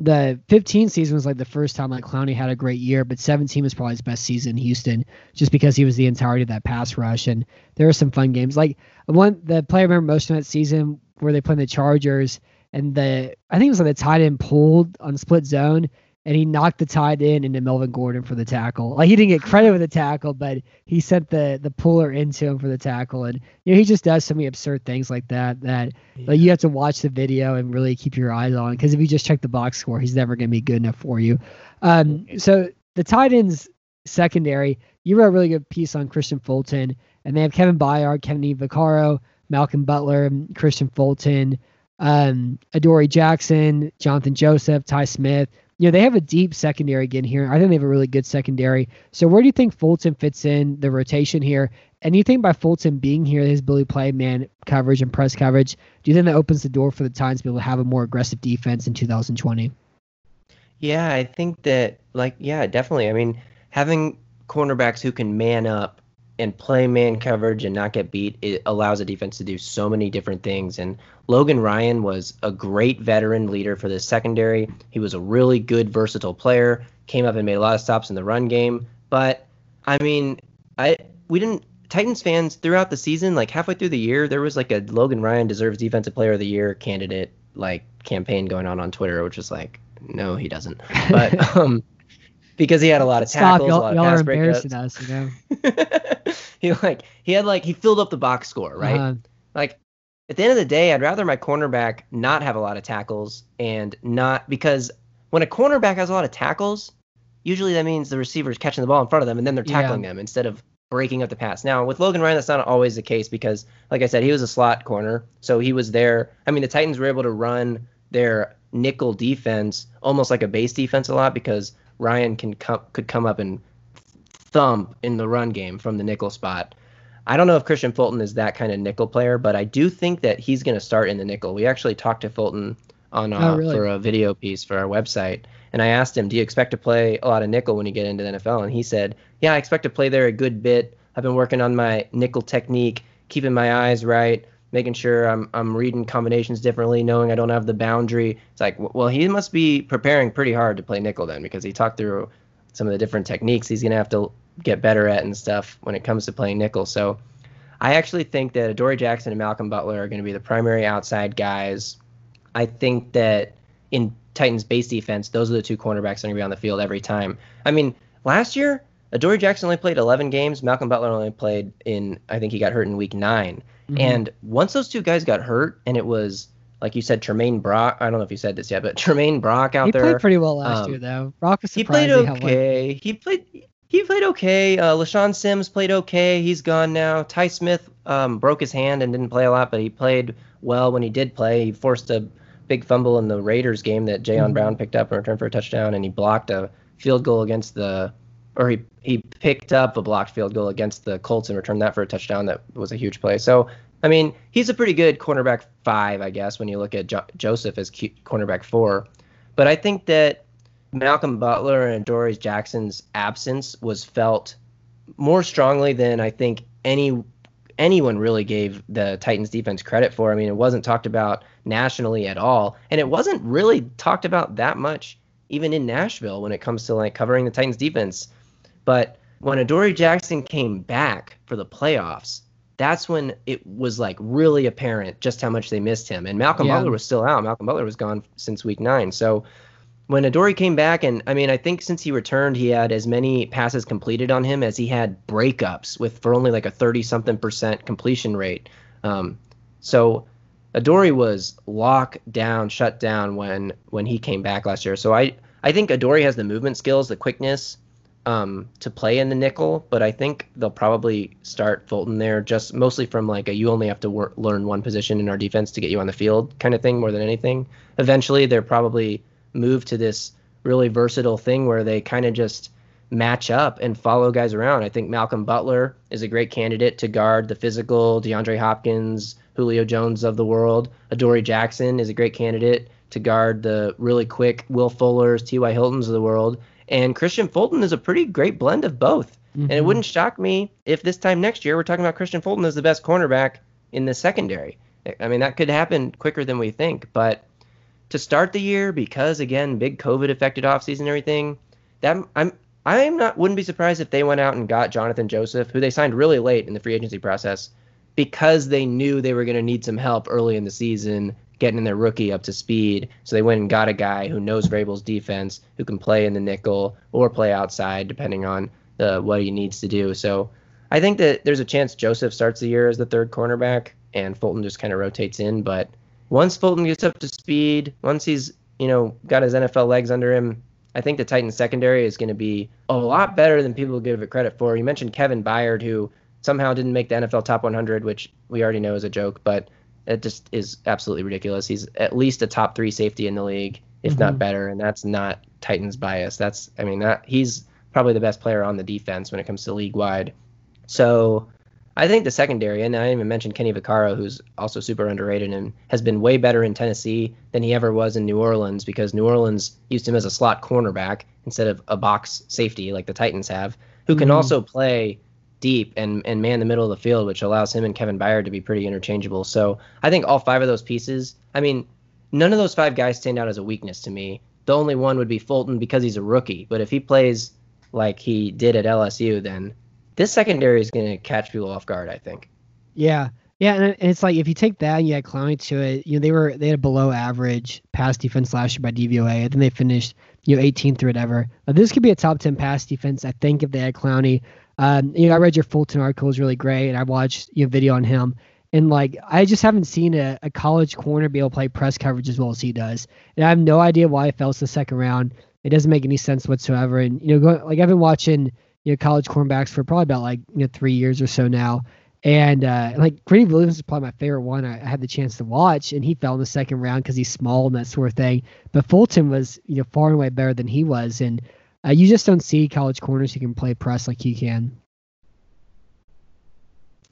the 15 season was like the first time like Clowney had a great year, but 17 was probably his best season in Houston, just because he was the entirety of that pass rush, and there were some fun games. Like one, the play I remember most of that season where they played the Chargers, and the I think it was like the tight end pulled on split zone, and he knocked the tight end into Melvin Gordon for the tackle. Like he didn't get credit with the tackle, but he sent the the puller into him for the tackle. And you know he just does so many absurd things like that that yeah. like you have to watch the video and really keep your eyes on because if you just check the box score, he's never going to be good enough for you. Um, so the Titans secondary, you wrote a really good piece on Kristian Fulton, and they have Kevin Byard, Kevin Vaccaro, Malcolm Butler, Kristian Fulton, um, Adoree Jackson, Jonathan Joseph, Tye Smith you know, they have a deep secondary again here. I think they have a really good secondary. So where do you think Fulton fits in the rotation here? And do you think by Fulton being here, his ability to play man coverage and press coverage, do you think that opens the door for the Titans to be able to have a more aggressive defense in 2020? Yeah, I think that, like, yeah, definitely. I mean, having cornerbacks who can man up and play man coverage and not get beat, it allows a defense to do so many different things. And Logan Ryan was a great veteran leader for the secondary. He was a really good, versatile player. Came up and made a lot of stops in the run game. But I mean, I we didn't Titans fans throughout the season, like halfway through the year, there was like a Logan Ryan deserves defensive player of the year candidate like campaign going on on Twitter, which is like, no, he doesn't. But um, because he had a lot of Stop, tackles, a y'all, lot y'all of are pass embarrassing breakups. us, you know. he like he had like he filled up the box score, right? Uh, Like at the end of the day, I'd rather my cornerback not have a lot of tackles and not because when a cornerback has a lot of tackles, usually that means the receiver's catching the ball in front of them and then they're Yeah. tackling them instead of breaking up the pass. Now with Logan Ryan, that's not always the case because, like I said, he was a slot corner, so he was there. I mean, the Titans were able to run their nickel defense almost like a base defense a lot because Ryan can come could come up and thump in the run game from the nickel spot. I don't know if Kristian Fulton is that kind of nickel player, but I do think that he's going to start in the nickel. We actually talked to Fulton on uh, Oh, really? for a video piece for our website, and I asked him, "Do you expect to play a lot of nickel when you get into the NFL?" And he said, "Yeah, I expect to play there a good bit. I've been working on my nickel technique, keeping my eyes right, making sure I'm I'm reading combinations differently, knowing I don't have the boundary." It's like, well, he must be preparing pretty hard to play nickel then, because he talked through some of the different techniques he's to have to get better at and stuff when it comes to playing nickel. So I actually think that Adoree Jackson and Malcolm Butler are to be the primary outside guys. I think that in Titans base defense, those are the two cornerbacks that are to be on the field every time. I mean, last year, Adoree Jackson only played 11 games. Malcolm Butler only played in, I think he got hurt in week 9 mhm. And once those two guys got hurt, and it was, like you said, Tramaine Brock, I don't know if you said this yet, but Tramaine Brock out he there. He played pretty well last um, year, though. Brock was He played surprising well. okay. He played he played okay. Uh, LeShaun Sims played okay. He's gone now. Tye Smith um, broke his hand and didn't play a lot, but he played well when he did play. He forced a big fumble in the Raiders game that Jayon Mhm. Brown picked up and returned for a touchdown, and he blocked a field goal against the, or he he picked up a blocked field goal against the Colts and returned that for a touchdown. That was a huge play. So I mean, he's a pretty good cornerback five, I guess, when you look at jo- Joseph as cornerback four. But I think that Malcolm Butler and Adoree Jackson's absence was felt more strongly than I think any anyone really gave the Titans defense credit for. I mean, it wasn't talked about nationally at all, and it wasn't really talked about that much even in Nashville when it comes to like covering the Titans defense. But when Adoree Jackson came back for the playoffs, that's when it was like really apparent just how much they missed him. And Malcolm Yeah. Butler was still out. Malcolm Butler was gone since week nine. So when Adoree came back, and I mean, I think since he returned, he had as many passes completed on him as he had breakups with for only like a 30 something percent completion rate. Um, so Adoree was locked down, shut down when when he came back last year. So I I think Adoree has the movement skills, the quickness um, to play in the nickel, but I think they'll probably start Fulton there just mostly from like a you only have to wor- learn one position in our defense to get you on the field kind of thing more than anything. Eventually, they're probably move to this really versatile thing where they kind of just match up and follow guys around. I think Malcolm Butler is a great candidate to guard the physical DeAndre Hopkins, Julio Jones of the world. Adoree Jackson is a great candidate to guard the really quick Will Fullers, T.Y. Hiltons of the world. And Kristian Fulton is a pretty great blend of both. And it Mhm. wouldn't shock me if this time next year we're talking about Christian Fulton as the best cornerback in the secondary. I mean, that could happen quicker than we think. But to start the year, because again, big COVID affected offseason and everything, that I'm I'm not wouldn't be surprised if they went out and got Jonathan Joseph, who they signed really late in the free agency process, because they knew they were going to need some help early in the season getting their rookie up to speed. So they went and got a guy who knows Vrabel's defense, who can play in the nickel or play outside, depending on the, what he needs to do. So I think that there's a chance Joseph starts the year as the third cornerback and Fulton just kind of rotates in. But once Fulton gets up to speed, once he's you know got his NFL legs under him, I think the Titans secondary is going to be a lot better than people give it credit for. You mentioned Kevin Byard, who somehow didn't make the NFL top 100, which we already know is a joke, but it just is absolutely ridiculous. He's at least a top three safety in the league, if not Mhm. better, and that's not Titans bias. That's I mean that he's probably the best player on the defense when it comes to league wide. So I think the secondary, and I even mentioned Kenny Vaccaro, who's also super underrated and has been way better in Tennessee than he ever was in New Orleans because New Orleans used him as a slot cornerback instead of a box safety like the Titans have, who can Mhm. also play deep and, and man the middle of the field, which allows him and Kevin Byard to be pretty interchangeable. So I think all five of those pieces, I mean, none of those five guys stand out as a weakness to me. The only one would be Fulton because he's a rookie. But if he plays like he did at LSU, then this secondary is going to catch people off guard. I think. Yeah, yeah, and, it's like if you take that and you add Clowney to it, you know they were they had a below average pass defense last year by DVOA, and then they finished you know 18th or whatever. Uh, this could be a top 10 pass defense, I think, if they had Clowney. Um, you know, I read your Fulton article is really great, and I watched your video on him, and like I just haven't seen a, a college corner be able to play press coverage as well as he does, and I have no idea why it fell to the second round. It doesn't make any sense whatsoever, and you know, go, like I've been watching you know college cornerbacks for probably about like you know three years or so now. And uh, like Greedy Williams is probably my favorite one I, I, had the chance to watch, and he fell in the second round because he's small and that sort of thing. But Fulton was, you know, far and away better than he was, and uh, you just don't see college corners who can play press like he can.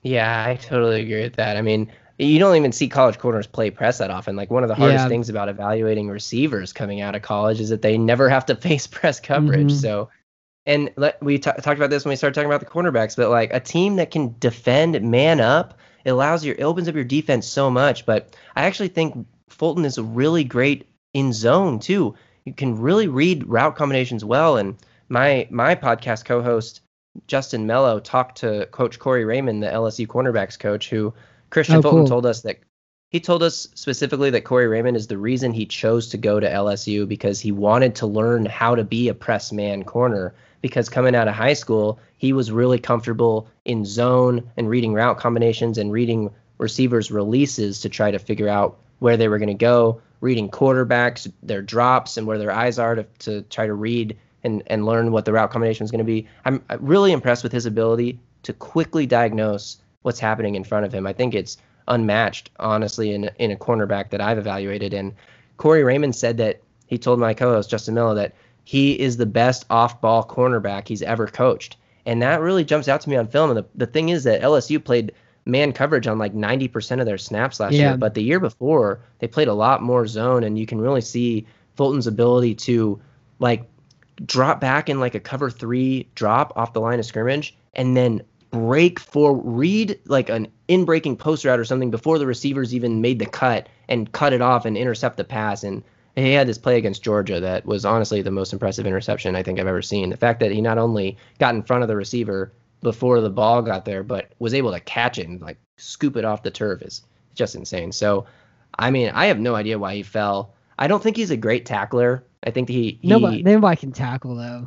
Yeah, I totally agree with that. I mean, you don't even see college corners play press that often. Like one of the hardest yeah. things about evaluating receivers coming out of college is that they never have to face press coverage. Mm-hmm. So and let, we t- talked about this when we started talking about the cornerbacks, but like a team that can defend man up, it allows your it opens up your defense so much. But I actually think Fulton is really great in zone too. You can really read route combinations well. And my my podcast co-host Justin Mello talked to Coach Corey Raymond, the LSU cornerbacks coach, who Christian oh, Fulton cool. told us that he told us specifically that Corey Raymond is the reason he chose to go to LSU because he wanted to learn how to be a press man corner because coming out of high school, he was really comfortable in zone and reading route combinations and reading receivers' releases to try to figure out where they were going to go, reading quarterbacks, their drops, and where their eyes are to, to try to read and, and learn what the route combination is going to be. I'm really impressed with his ability to quickly diagnose what's happening in front of him. I think it's unmatched, honestly, in, in a cornerback that I've evaluated. And Corey Raymond said that he told my co host, Justin Miller, that he is the best off ball cornerback he's ever coached. And that really jumps out to me on film. And the, the thing is that LSU played man coverage on like 90% of their snaps last yeah. year. But the year before, they played a lot more zone. And you can really see Fulton's ability to like drop back in like a cover three drop off the line of scrimmage and then break for read like an in breaking post route or something before the receivers even made the cut and cut it off and intercept the pass. And he had this play against Georgia that was honestly the most impressive interception I think I've ever seen. The fact that he not only got in front of the receiver before the ball got there, but was able to catch it and like scoop it off the turf is just insane. So, I mean, I have no idea why he fell. I don't think he's a great tackler. I think he, he nobody, nobody can tackle though.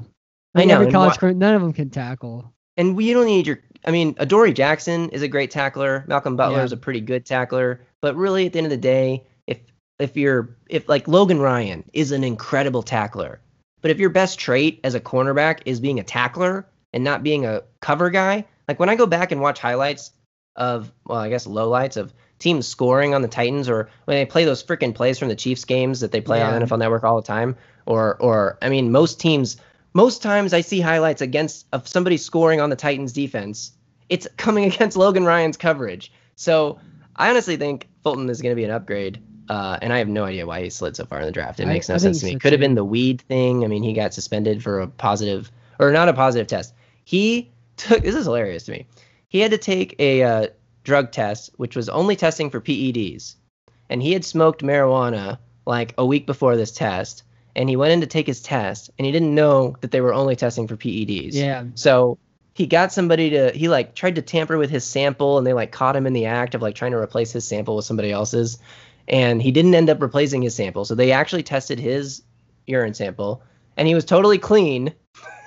I know. Every college, wh- none of them can tackle. And we don't need your. I mean, Adoree Jackson is a great tackler. Malcolm Butler yeah. is a pretty good tackler. But really, at the end of the day, if if you're if like Logan Ryan is an incredible tackler, but if your best trait as a cornerback is being a tackler and not being a cover guy, like when I go back and watch highlights of well, I guess lowlights of teams scoring on the Titans or when they play those freaking plays from the Chiefs games that they play yeah. on NFL Network all the time, or or I mean most teams most times I see highlights against of somebody scoring on the Titans defense, it's coming against Logan Ryan's coverage. So I honestly think Fulton is going to be an upgrade uh, and I have no idea why he slid so far in the draft. It makes no I sense to me. Could have been the weed thing. I mean, he got suspended for a positive, or not a positive test. He took. This is hilarious to me. He had to take a uh, drug test, which was only testing for PEDs, and he had smoked marijuana like a week before this test. And he went in to take his test, and he didn't know that they were only testing for PEDs. Yeah. So he got somebody to he like tried to tamper with his sample, and they like caught him in the act of like trying to replace his sample with somebody else's and he didn't end up replacing his sample. So they actually tested his urine sample, and he was totally clean.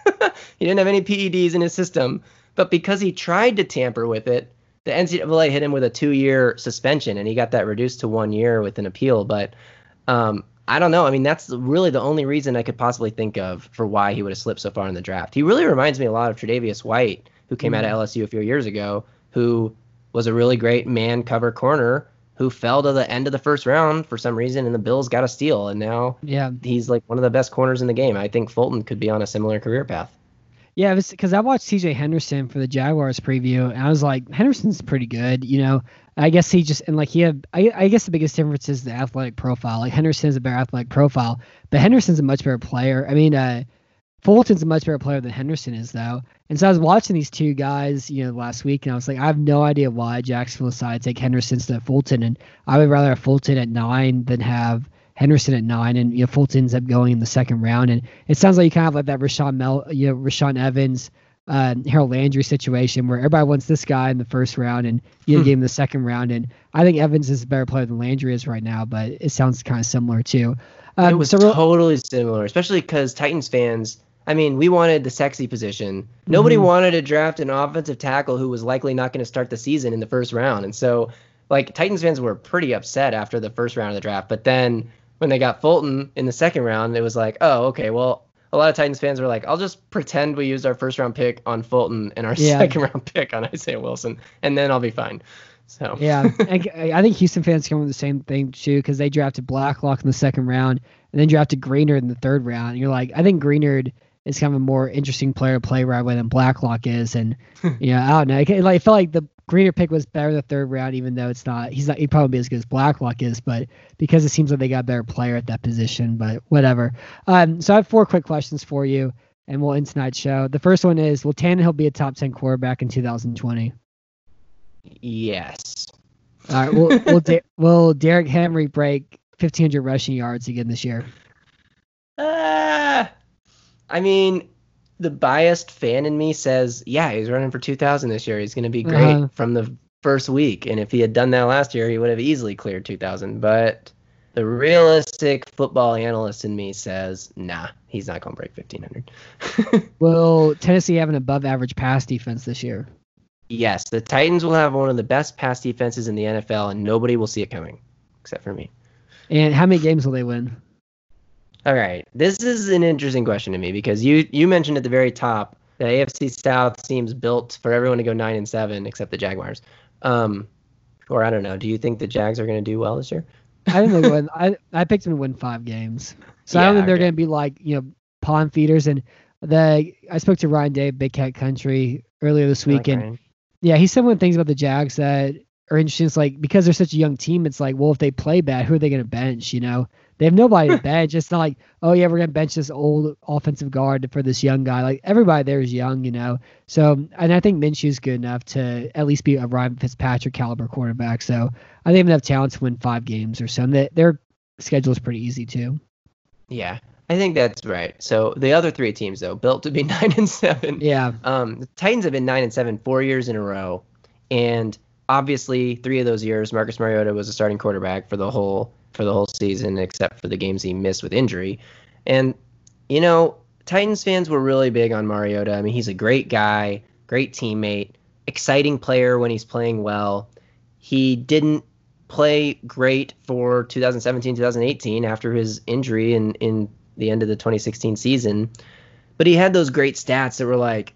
he didn't have any PEDs in his system, but because he tried to tamper with it, the NCAA hit him with a two-year suspension, and he got that reduced to one year with an appeal. But um, I don't know. I mean, that's really the only reason I could possibly think of for why he would have slipped so far in the draft. He really reminds me a lot of Tre'Davious White, who came mm-hmm. out of LSU a few years ago, who was a really great man cover corner who fell to the end of the first round for some reason, and the Bills got a steal, and now yeah, he's like one of the best corners in the game. I think Fulton could be on a similar career path. Yeah, because I watched C.J. Henderson for the Jaguars preview, and I was like, Henderson's pretty good. You know, I guess he just and like he had. I, I guess the biggest difference is the athletic profile. Like Henderson has a better athletic profile, but Henderson's a much better player. I mean, uh, Fulton's a much better player than Henderson is, though. And so I was watching these two guys, you know, last week, and I was like, I have no idea why Jacksonville decided to take Henderson instead of Fulton, and I would rather have Fulton at nine than have Henderson at nine, and you know, Fulton ends up going in the second round. And it sounds like you kind of like that Rashaan Mel, you know, Rashaan Evans, uh, Harold Landry situation where everybody wants this guy in the first round and you Hmm. gave him the second round. And I think Evans is a better player than Landry is right now, but it sounds kind of similar too. Um, it was so real- totally similar, especially because Titans fans. I mean, we wanted the sexy position. Nobody Mhm. wanted to draft an offensive tackle who was likely not going to start the season in the first round, and so like Titans fans were pretty upset after the first round of the draft. But then when they got Fulton in the second round, it was like, oh, okay, well. A lot of Titans fans were like, "I'll just pretend we used our first round pick on Fulton and our Yeah. second round pick on Isaiah Wilson, and then I'll be fine." So yeah, I, I think Houston fans come with the same thing too because they drafted Blacklock in the second round and then drafted Greenard in the third round. And you're like, I think Greenard is kind of a more interesting player to play right away than Blacklock is, and yeah, I don't know. It, like, I felt like the Greenard pick was better the third round, even though it's not. He's not. He'd probably be as good as Blacklock is, but because it seems like they got a better player at that position. But whatever. Um, so I have four quick questions for you, and we'll end tonight's show. The first one is: Will Tannehill be a top ten quarterback in 2020? yes, All right. Will will, Da- will Derrick Henry break 1,500 rushing yards again this year? Uh, I mean, the biased fan in me says, yeah, he's running for 2,000 this year. He's going to be great Uh-huh. from the first week. And if he had done that last year, he would have easily cleared 2,000. But the realistic football analyst in me says, nah, he's not going to break 1,500. Will Tennessee have an above-average pass defense this year? yes, the Titans will have one of the best pass defenses in the NFL, and nobody will see it coming except for me. And how many games will they win? All right. This is an interesting question to me because you you mentioned at the very top the AFC South seems built for everyone to go nine and seven except the Jaguars. Um, or I don't know. Do you think the Jags are going to do well this year? I think they'll win. I I picked them to win five games, so I don't think they're okay. going to be like you know pond feeders. And the I spoke to Ryan Day, Big Cat Country, earlier this I like week, and Ryan. Yeah, he said one of the things about the Jags that are interesting. It's like because they're such a young team, it's like, well, if they play bad, who are they going to bench? You know, they have nobody to bench. It's not like, oh yeah, we're going to bench this old offensive guard for this young guy. Like everybody there is young, you know. So, and I think Minshew's good enough to at least be a Ryan Fitzpatrick caliber quarterback. So I think they have enough talent to win five games or so. And they, their schedule is pretty easy too. Yeah, I think that's right. So the other three teams though, built to be nine and seven. Yeah, Um, the Titans have been nine and seven four years in a row, and obviously three of those years, Marcus Mariota was a starting quarterback for the whole for the whole season, except for the games he missed with injury. And you know, Titans fans were really big on Mariota. I mean, he's a great guy, great teammate, exciting player when he's playing well. He didn't play great for 2017 2018 after his injury in in the end of the 2016 season but he had those great stats that were like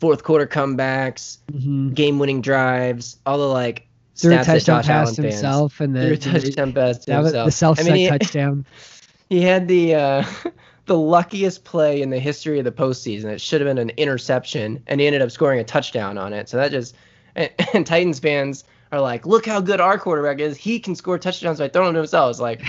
fourth quarter comebacks, hmm game winning drives, all the like threw a touchdown Josh Allen pass fans. himself, and Threw a touchdown pass to that was himself. the self I mean, he, touchdown. he had the uh, the luckiest play in the history of the postseason. It should have been an interception, and he ended up scoring a touchdown on it. So that just and, and Titans fans are like, look how good our quarterback is. He can score touchdowns by throwing to himself. It's like,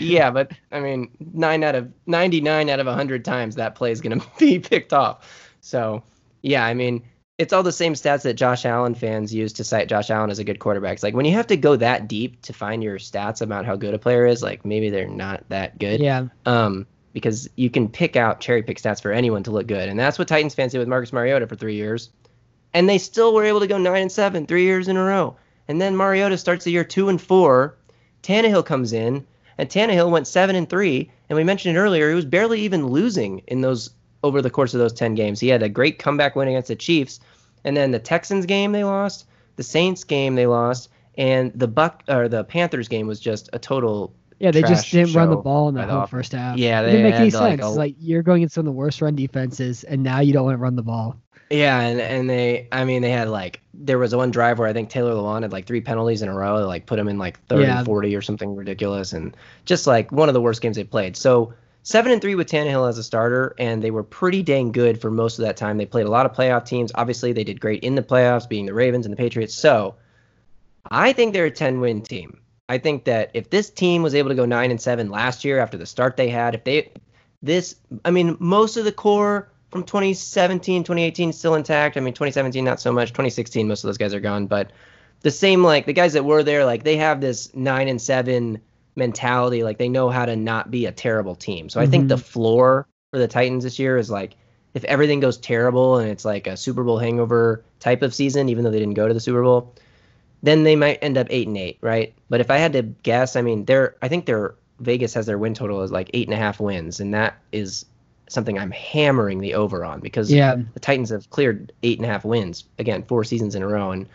yeah, but I mean, nine out of 99 out of 100 times that play is going to be picked off. So, yeah, I mean, it's all the same stats that Josh Allen fans use to cite Josh Allen as a good quarterback. It's like when you have to go that deep to find your stats about how good a player is, like maybe they're not that good. yeah. Um, because you can pick out cherry pick stats for anyone to look good, and that's what Titans fans did with Marcus Mariota for three years, and they still were able to go nine and seven three years in a row. And then Mariota starts the year two and four. Tannehill comes in, and Tannehill went seven and three. And we mentioned it earlier, he was barely even losing in those over the course of those ten games. He had a great comeback win against the Chiefs, and then the Texans game they lost, the Saints game they lost, and the Buck or the Panthers game was just a total. Yeah, they just didn't run the ball in the whole first half. Yeah, it they didn't make any like, sense. a- like you're going against some of the worst run defenses, and now you don't want to run the ball. Yeah, and, and they, I mean, they had like, there was one drive where I think Taylor Lewan had like three penalties in a row, that, like put him in like 30, Yeah. 40 or something ridiculous, and just like one of the worst games they played. So seven and three with Tannehill as a starter, and they were pretty dang good for most of that time. They played a lot of playoff teams. Obviously, they did great in the playoffs, being the Ravens and the Patriots. So I think they're a 10 win team. I think that if this team was able to go nine and seven last year after the start they had, if they, this, I mean, most of the core from 2017, 2018 still intact. I mean, 2017 not so much. 2016, most of those guys are gone, but the same like the guys that were there, like they have this nine and seven mentality. Like they know how to not be a terrible team. So I think the mm-hmm. floor for the Titans this year is like if everything goes terrible and it's like a Super Bowl hangover type of season, even though they didn't go to the Super Bowl, then they might end up eight and eight, right? But if I had to guess, I mean, they're I think their Vegas has their win total as like eight and a half wins, and that is something I'm hammering the over on because Yeah. the Titans have cleared eight and a half wins again, four seasons in a row. And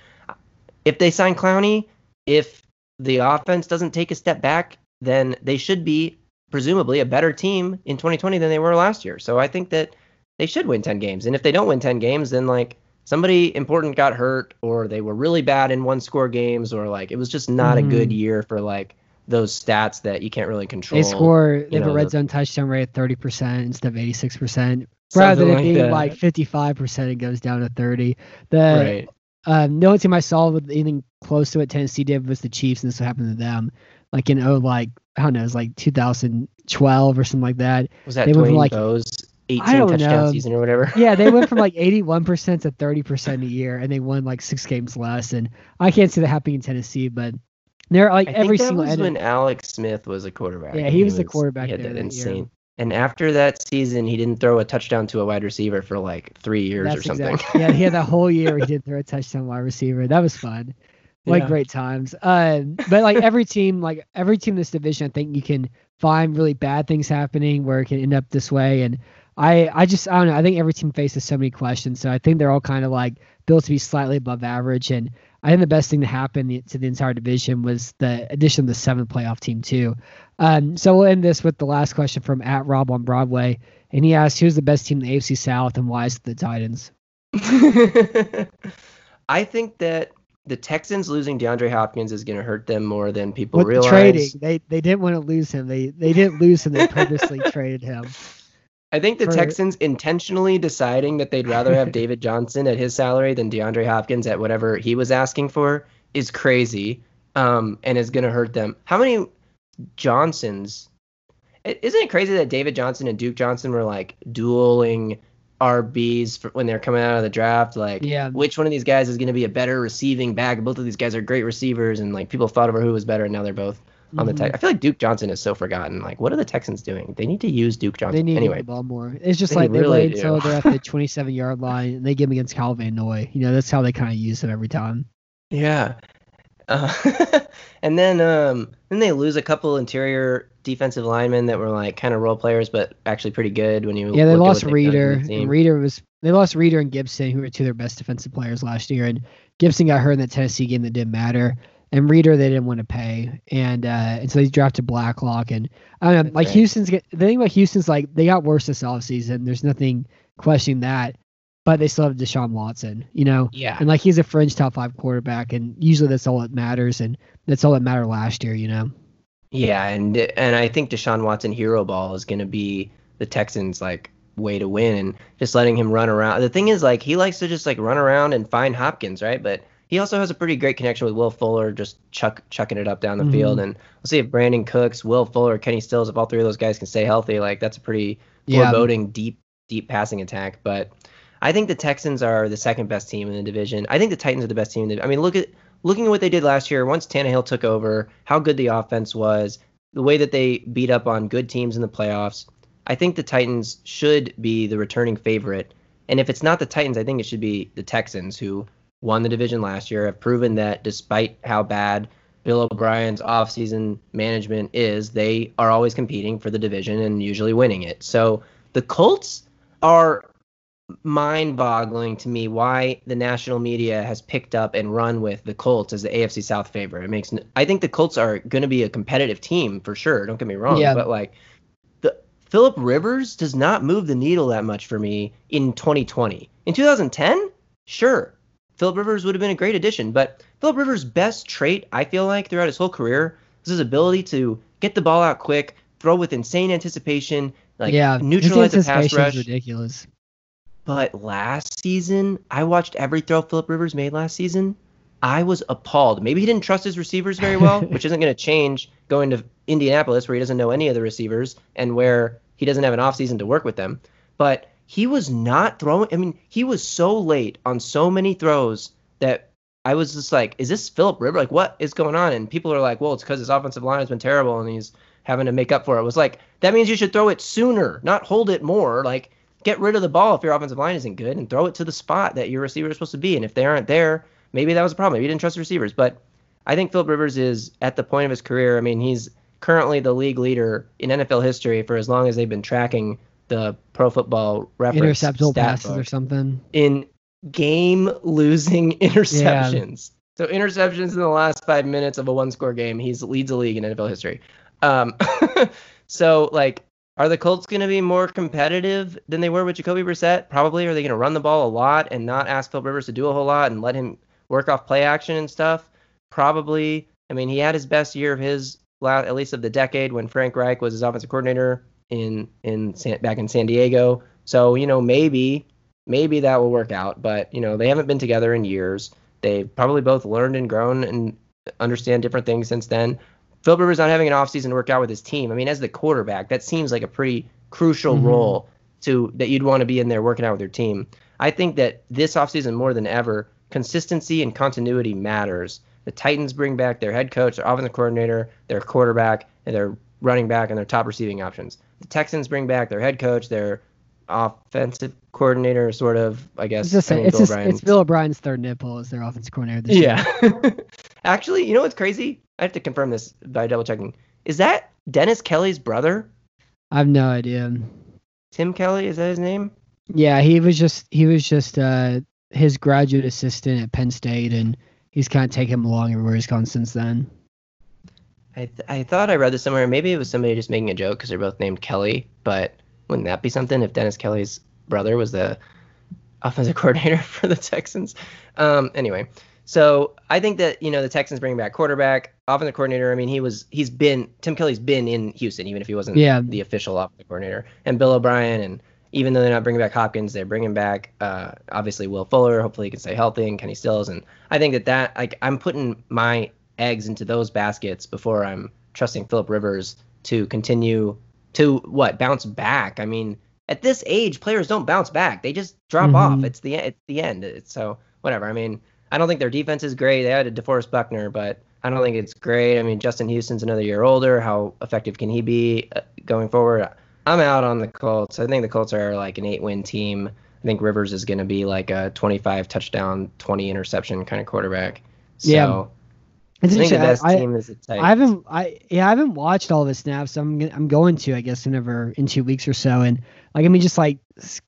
if they sign Clowney, if the offense doesn't take a step back, then they should be presumably a better team in 2020 than they were last year. So I think that they should win 10 games. And if they don't win 10 games, then like somebody important got hurt or they were really bad in one score games or like it was just not Mhm. a good year for like those stats that you can't really control. They score. They have know, a red the- zone touchdown rate of thirty percent instead of eighty six percent. Rather than like being that. like fifty five percent, it goes down to thirty. The right. Um, the only team I saw with anything close to what Tennessee did was the Chiefs, and this happened to them. Like in oh, like I don't know, it was like 2012 or something like that. Was that They Dwayne like- Bowe's I 18 don't touchdown know. season or whatever? Yeah, they went from like 81% to 30% a year, and they won like six games less. And I can't see that happening in Tennessee, but they're like I every think that single was when Alex Smith was a quarterback. Yeah, and he was the quarterback He had there that that year. And after that season, he didn't throw a touchdown to a wide receiver for like three years or something. exact- yeah, he had that whole year he didn't throw a touchdown to wide receiver. That was fun. Like Yeah. great times. Uh, but like every team, like every team in this division, I think you can find really bad things happening where it can end up this way. And I, I just, I don't know. I think every team faces so many questions. So I think they're all kind of like built to be slightly above average. And I think the best thing to happen to the entire division was the addition of the seventh playoff team too. Um, so we'll end this with the last question from at Rob on Broadway, and he asked, "Who's the best team in the AFC South, and why is it the Titans?" I think that the Texans losing DeAndre Hopkins is going to hurt them more than people With realize. trading, they they didn't want to lose him. They they didn't lose him. They purposely traded him. I think the Texans intentionally deciding that they'd rather have David Johnson at his salary than DeAndre Hopkins at whatever he was asking for is crazy um, and is going to hurt them. How many Johnsons? Isn't it crazy that David Johnson and Duke Johnson were like dueling RBs for when they're coming out of the draft? Like, Yeah. which one of these guys is going to be a better receiving back? Both of these guys are great receivers, and like people fought over who was better, and now they're both on the Mhm. I feel like Duke Johnson is so forgotten. Like, what are the Texans doing? They need to use Duke Johnson. They need anyway, the ball more. It's just They like they really wait until they're at the 27 yard line and they give him against Kyle Van Noy. You know, that's how they kind of use him every time. Yeah. Uh, and then um then they lose a couple interior defensive linemen that were like kind of role players but actually pretty good when you Yeah, they lost what they've done for Reader. the Reader was they lost Reader and Gibson, who were two of their best defensive players last year. And Gibson got hurt in that Tennessee game that didn't matter. And Reader they didn't want to pay, and uh, and so they drafted Blacklock. And I don't know, like. Houston's get, the thing about Houston's like they got worse this offseason. There's nothing questioning that, but they still have Deshaun Watson. You know, Yeah. and like he's a fringe top five quarterback, and usually that's all that matters, and that's all that mattered last year. You know. Yeah, and and I think Deshaun Watson hero ball is going to be the Texans like way to win and just letting him run around. The thing is like he likes to just like run around and find Hopkins, right? But he also has a pretty great connection with Will Fuller, just chuck chucking it up down the Mhm. field. And we'll see if Brandin Cooks, Will Fuller, Kenny Stills, if all three of those guys can stay healthy, like that's a pretty Yeah. foreboding deep deep passing attack. But I think the Texans are the second best team in the division. I think the Titans are the best team. In the, I mean, look at looking at what they did last year. Once Tannehill took over, how good the offense was, the way that they beat up on good teams in the playoffs. I think the Titans should be the returning favorite. And if it's not the Titans, I think it should be the Texans who won the division last year, have proven that despite how bad Bill O'Brien's offseason management is, they are always competing for the division and usually winning it. So the Colts are mind boggling to me why the national media has picked up and run with the Colts as the AFC South favorite. It makes n- I think the Colts are going to be a competitive team for sure. Don't get me wrong, Yeah. but like the Philip Rivers does not move the needle that much for me in 2020. In 2010, sure, Philip Rivers would have been a great addition, but Philip Rivers' best trait, I feel like, throughout his whole career is his ability to get the ball out quick, throw with insane anticipation, like yeah, neutralize the pass rush. ridiculous. But last season, I watched every throw Philip Rivers made last season. I was appalled. Maybe he didn't trust his receivers very well, which isn't going to change going to Indianapolis where he doesn't know any of the receivers and where he doesn't have an offseason to work with them. But he was not throwing. I mean, he was so late on so many throws that I was just like, is this Philip Rivers? Like, what is going on? And people are like, well, it's because his offensive line has been terrible and he's having to make up for it. It was like, that means you should throw it sooner, not hold it more. Like, get rid of the ball if your offensive line isn't good and throw it to the spot that your receiver is supposed to be. And if they aren't there, maybe that was a problem. Maybe you didn't trust the receivers. But I think Philip Rivers is at the point of his career. I mean, he's currently the league leader in NFL history for as long as they've been tracking the Pro Football Reference Interceptable passes book or something. in game losing interceptions. Yeah. So interceptions in the last five minutes of a one score game, he's leads the league in NFL history. Um, so like, are the Colts going to be more competitive than they were with Jacoby Brissett? Probably. Are they going to run the ball a lot and not ask Phil Rivers to do a whole lot and let him work off play action and stuff? Probably. I mean, he had his best year of his last, at least of the decade when Frank Reich was his offensive coordinator in in San, back in San Diego. So you know maybe maybe that will work out. But you know they haven't been together in years. They've probably both learned and grown and understand different things since then. Phil Rivers not having an offseason to work out with his team. I mean, as the quarterback, that seems like a pretty crucial Mhm. role to that you'd want to be in there working out with your team. I think that this offseason more than ever, consistency and continuity matters. The Titans bring back their head coach, their offensive coordinator, their quarterback, and their running back and their top receiving options. The Texans bring back their head coach, their offensive coordinator, sort of, I guess. It's mean, it's Bill it's Bill O'Brien's third nipple as their offensive coordinator. This year. yeah. Actually, you know what's crazy? I have to confirm this by double checking. Is that Dennis Kelly's brother? I have no idea. Tim Kelly, is that his name? Yeah, he was just he was just uh his graduate assistant at Penn State, and he's kind of taken him along everywhere he's gone since then. I th- I thought I read this somewhere. Maybe it was somebody just making a joke because they're both named Kelly. But wouldn't that be something if Dennis Kelly's brother was the offensive coordinator for the Texans? Um, anyway, so I think that you know the Texans bringing back quarterback, offensive coordinator. I mean, he was he's been Tim Kelly's been in Houston, even if he wasn't Yeah. the official offensive coordinator, and Bill O'Brien and. Even though they're not bringing back Hopkins, they're bringing back uh, obviously Will Fuller. Hopefully, he can stay healthy and Kenny Stills. And I think that that like I'm putting my eggs into those baskets before I'm trusting Philip Rivers to continue to what bounce back. I mean, at this age, players don't bounce back; they just drop Mhm. off. It's the it's the end. It's, so whatever. I mean, I don't think their defense is great. They had a DeForest Buckner, but I don't think it's great. I mean, Justin Houston's another year older. How effective can he be uh, going forward? I'm out on the Colts. I think the Colts are like an eight-win team. I think Rivers is going to be like a 25 touchdown, 20 interception kind of quarterback. So Yeah. I think the best I, team is the Titans. I haven't I yeah I haven't watched all of his snaps. So I'm I'm going to I guess whenever in two weeks or so. And like I mean just like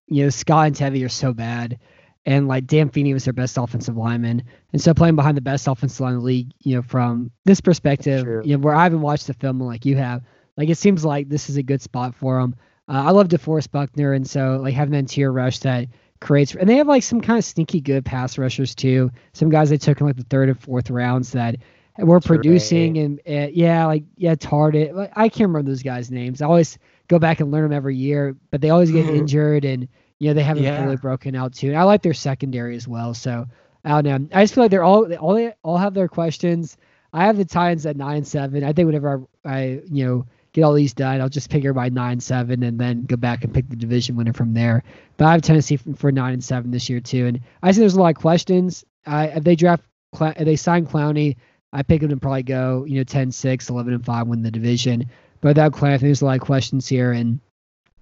you know Scott and Tevi are so bad, and like Dan Feeney was their best offensive lineman, and so playing behind the best offensive line in the league, you know from this perspective, True. you know where I haven't watched the film like you have, like it seems like this is a good spot for him. Uh, I love DeForest Buckner, and so like having that interior rush that creates, and they have like some kind of sneaky good pass rushers too. Some guys they took in like the third and fourth rounds that were producing, and uh, yeah, like yeah, Tardit. Like, I can't remember those guys' names. I always go back and learn them every year, but they always get injured, and you know they haven't Yeah. fully broken out too. And I like their secondary as well. So I don't know. I just feel like they're all they all they all have their questions. I have the Titans at nine seven. I think whenever I, I you know get all these done, I'll just pick her by nine seven and then go back and pick the division winner from there. But I have Tennessee for, nine and seven this year too, and I see there's a lot of questions. I if they draft if they sign Clowney, I pick them to probably go you know 10-6, 11 and five, win the division. But without Clowney, I think there's a lot of questions here, and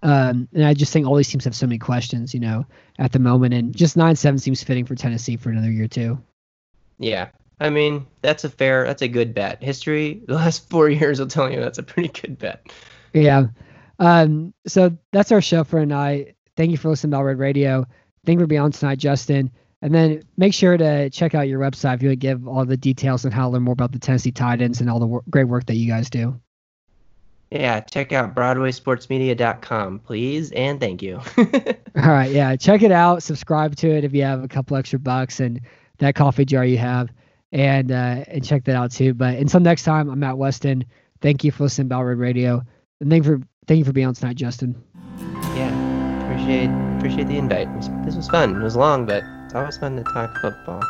um, and I just think all these teams have so many questions, you know, at the moment, and just nine seven seems fitting for Tennessee for another year too. Yeah. I mean, that's a fair, that's a good bet. History, the last four years will tell you that's a pretty good bet. Yeah. Um, so that's our show for tonight. Thank you for listening to Bell Red Radio. Thank you for being on tonight, Justin. And then make sure to check out your website if you want to give all the details on how to learn more about the Tennessee Titans and all the wor- great work that you guys do. Yeah, check out BroadwaySportsMedia.com, please, and thank you. All right, yeah, check it out. Subscribe to it if you have a couple extra bucks and that coffee jar you have, and uh, and check that out too. But until next time, I'm Matt Weston. Thank you for listening to Radio, and thank you for thank you for being on tonight, Justin. yeah, appreciate appreciate the invite. This was fun. It was long, but it's always fun to talk football.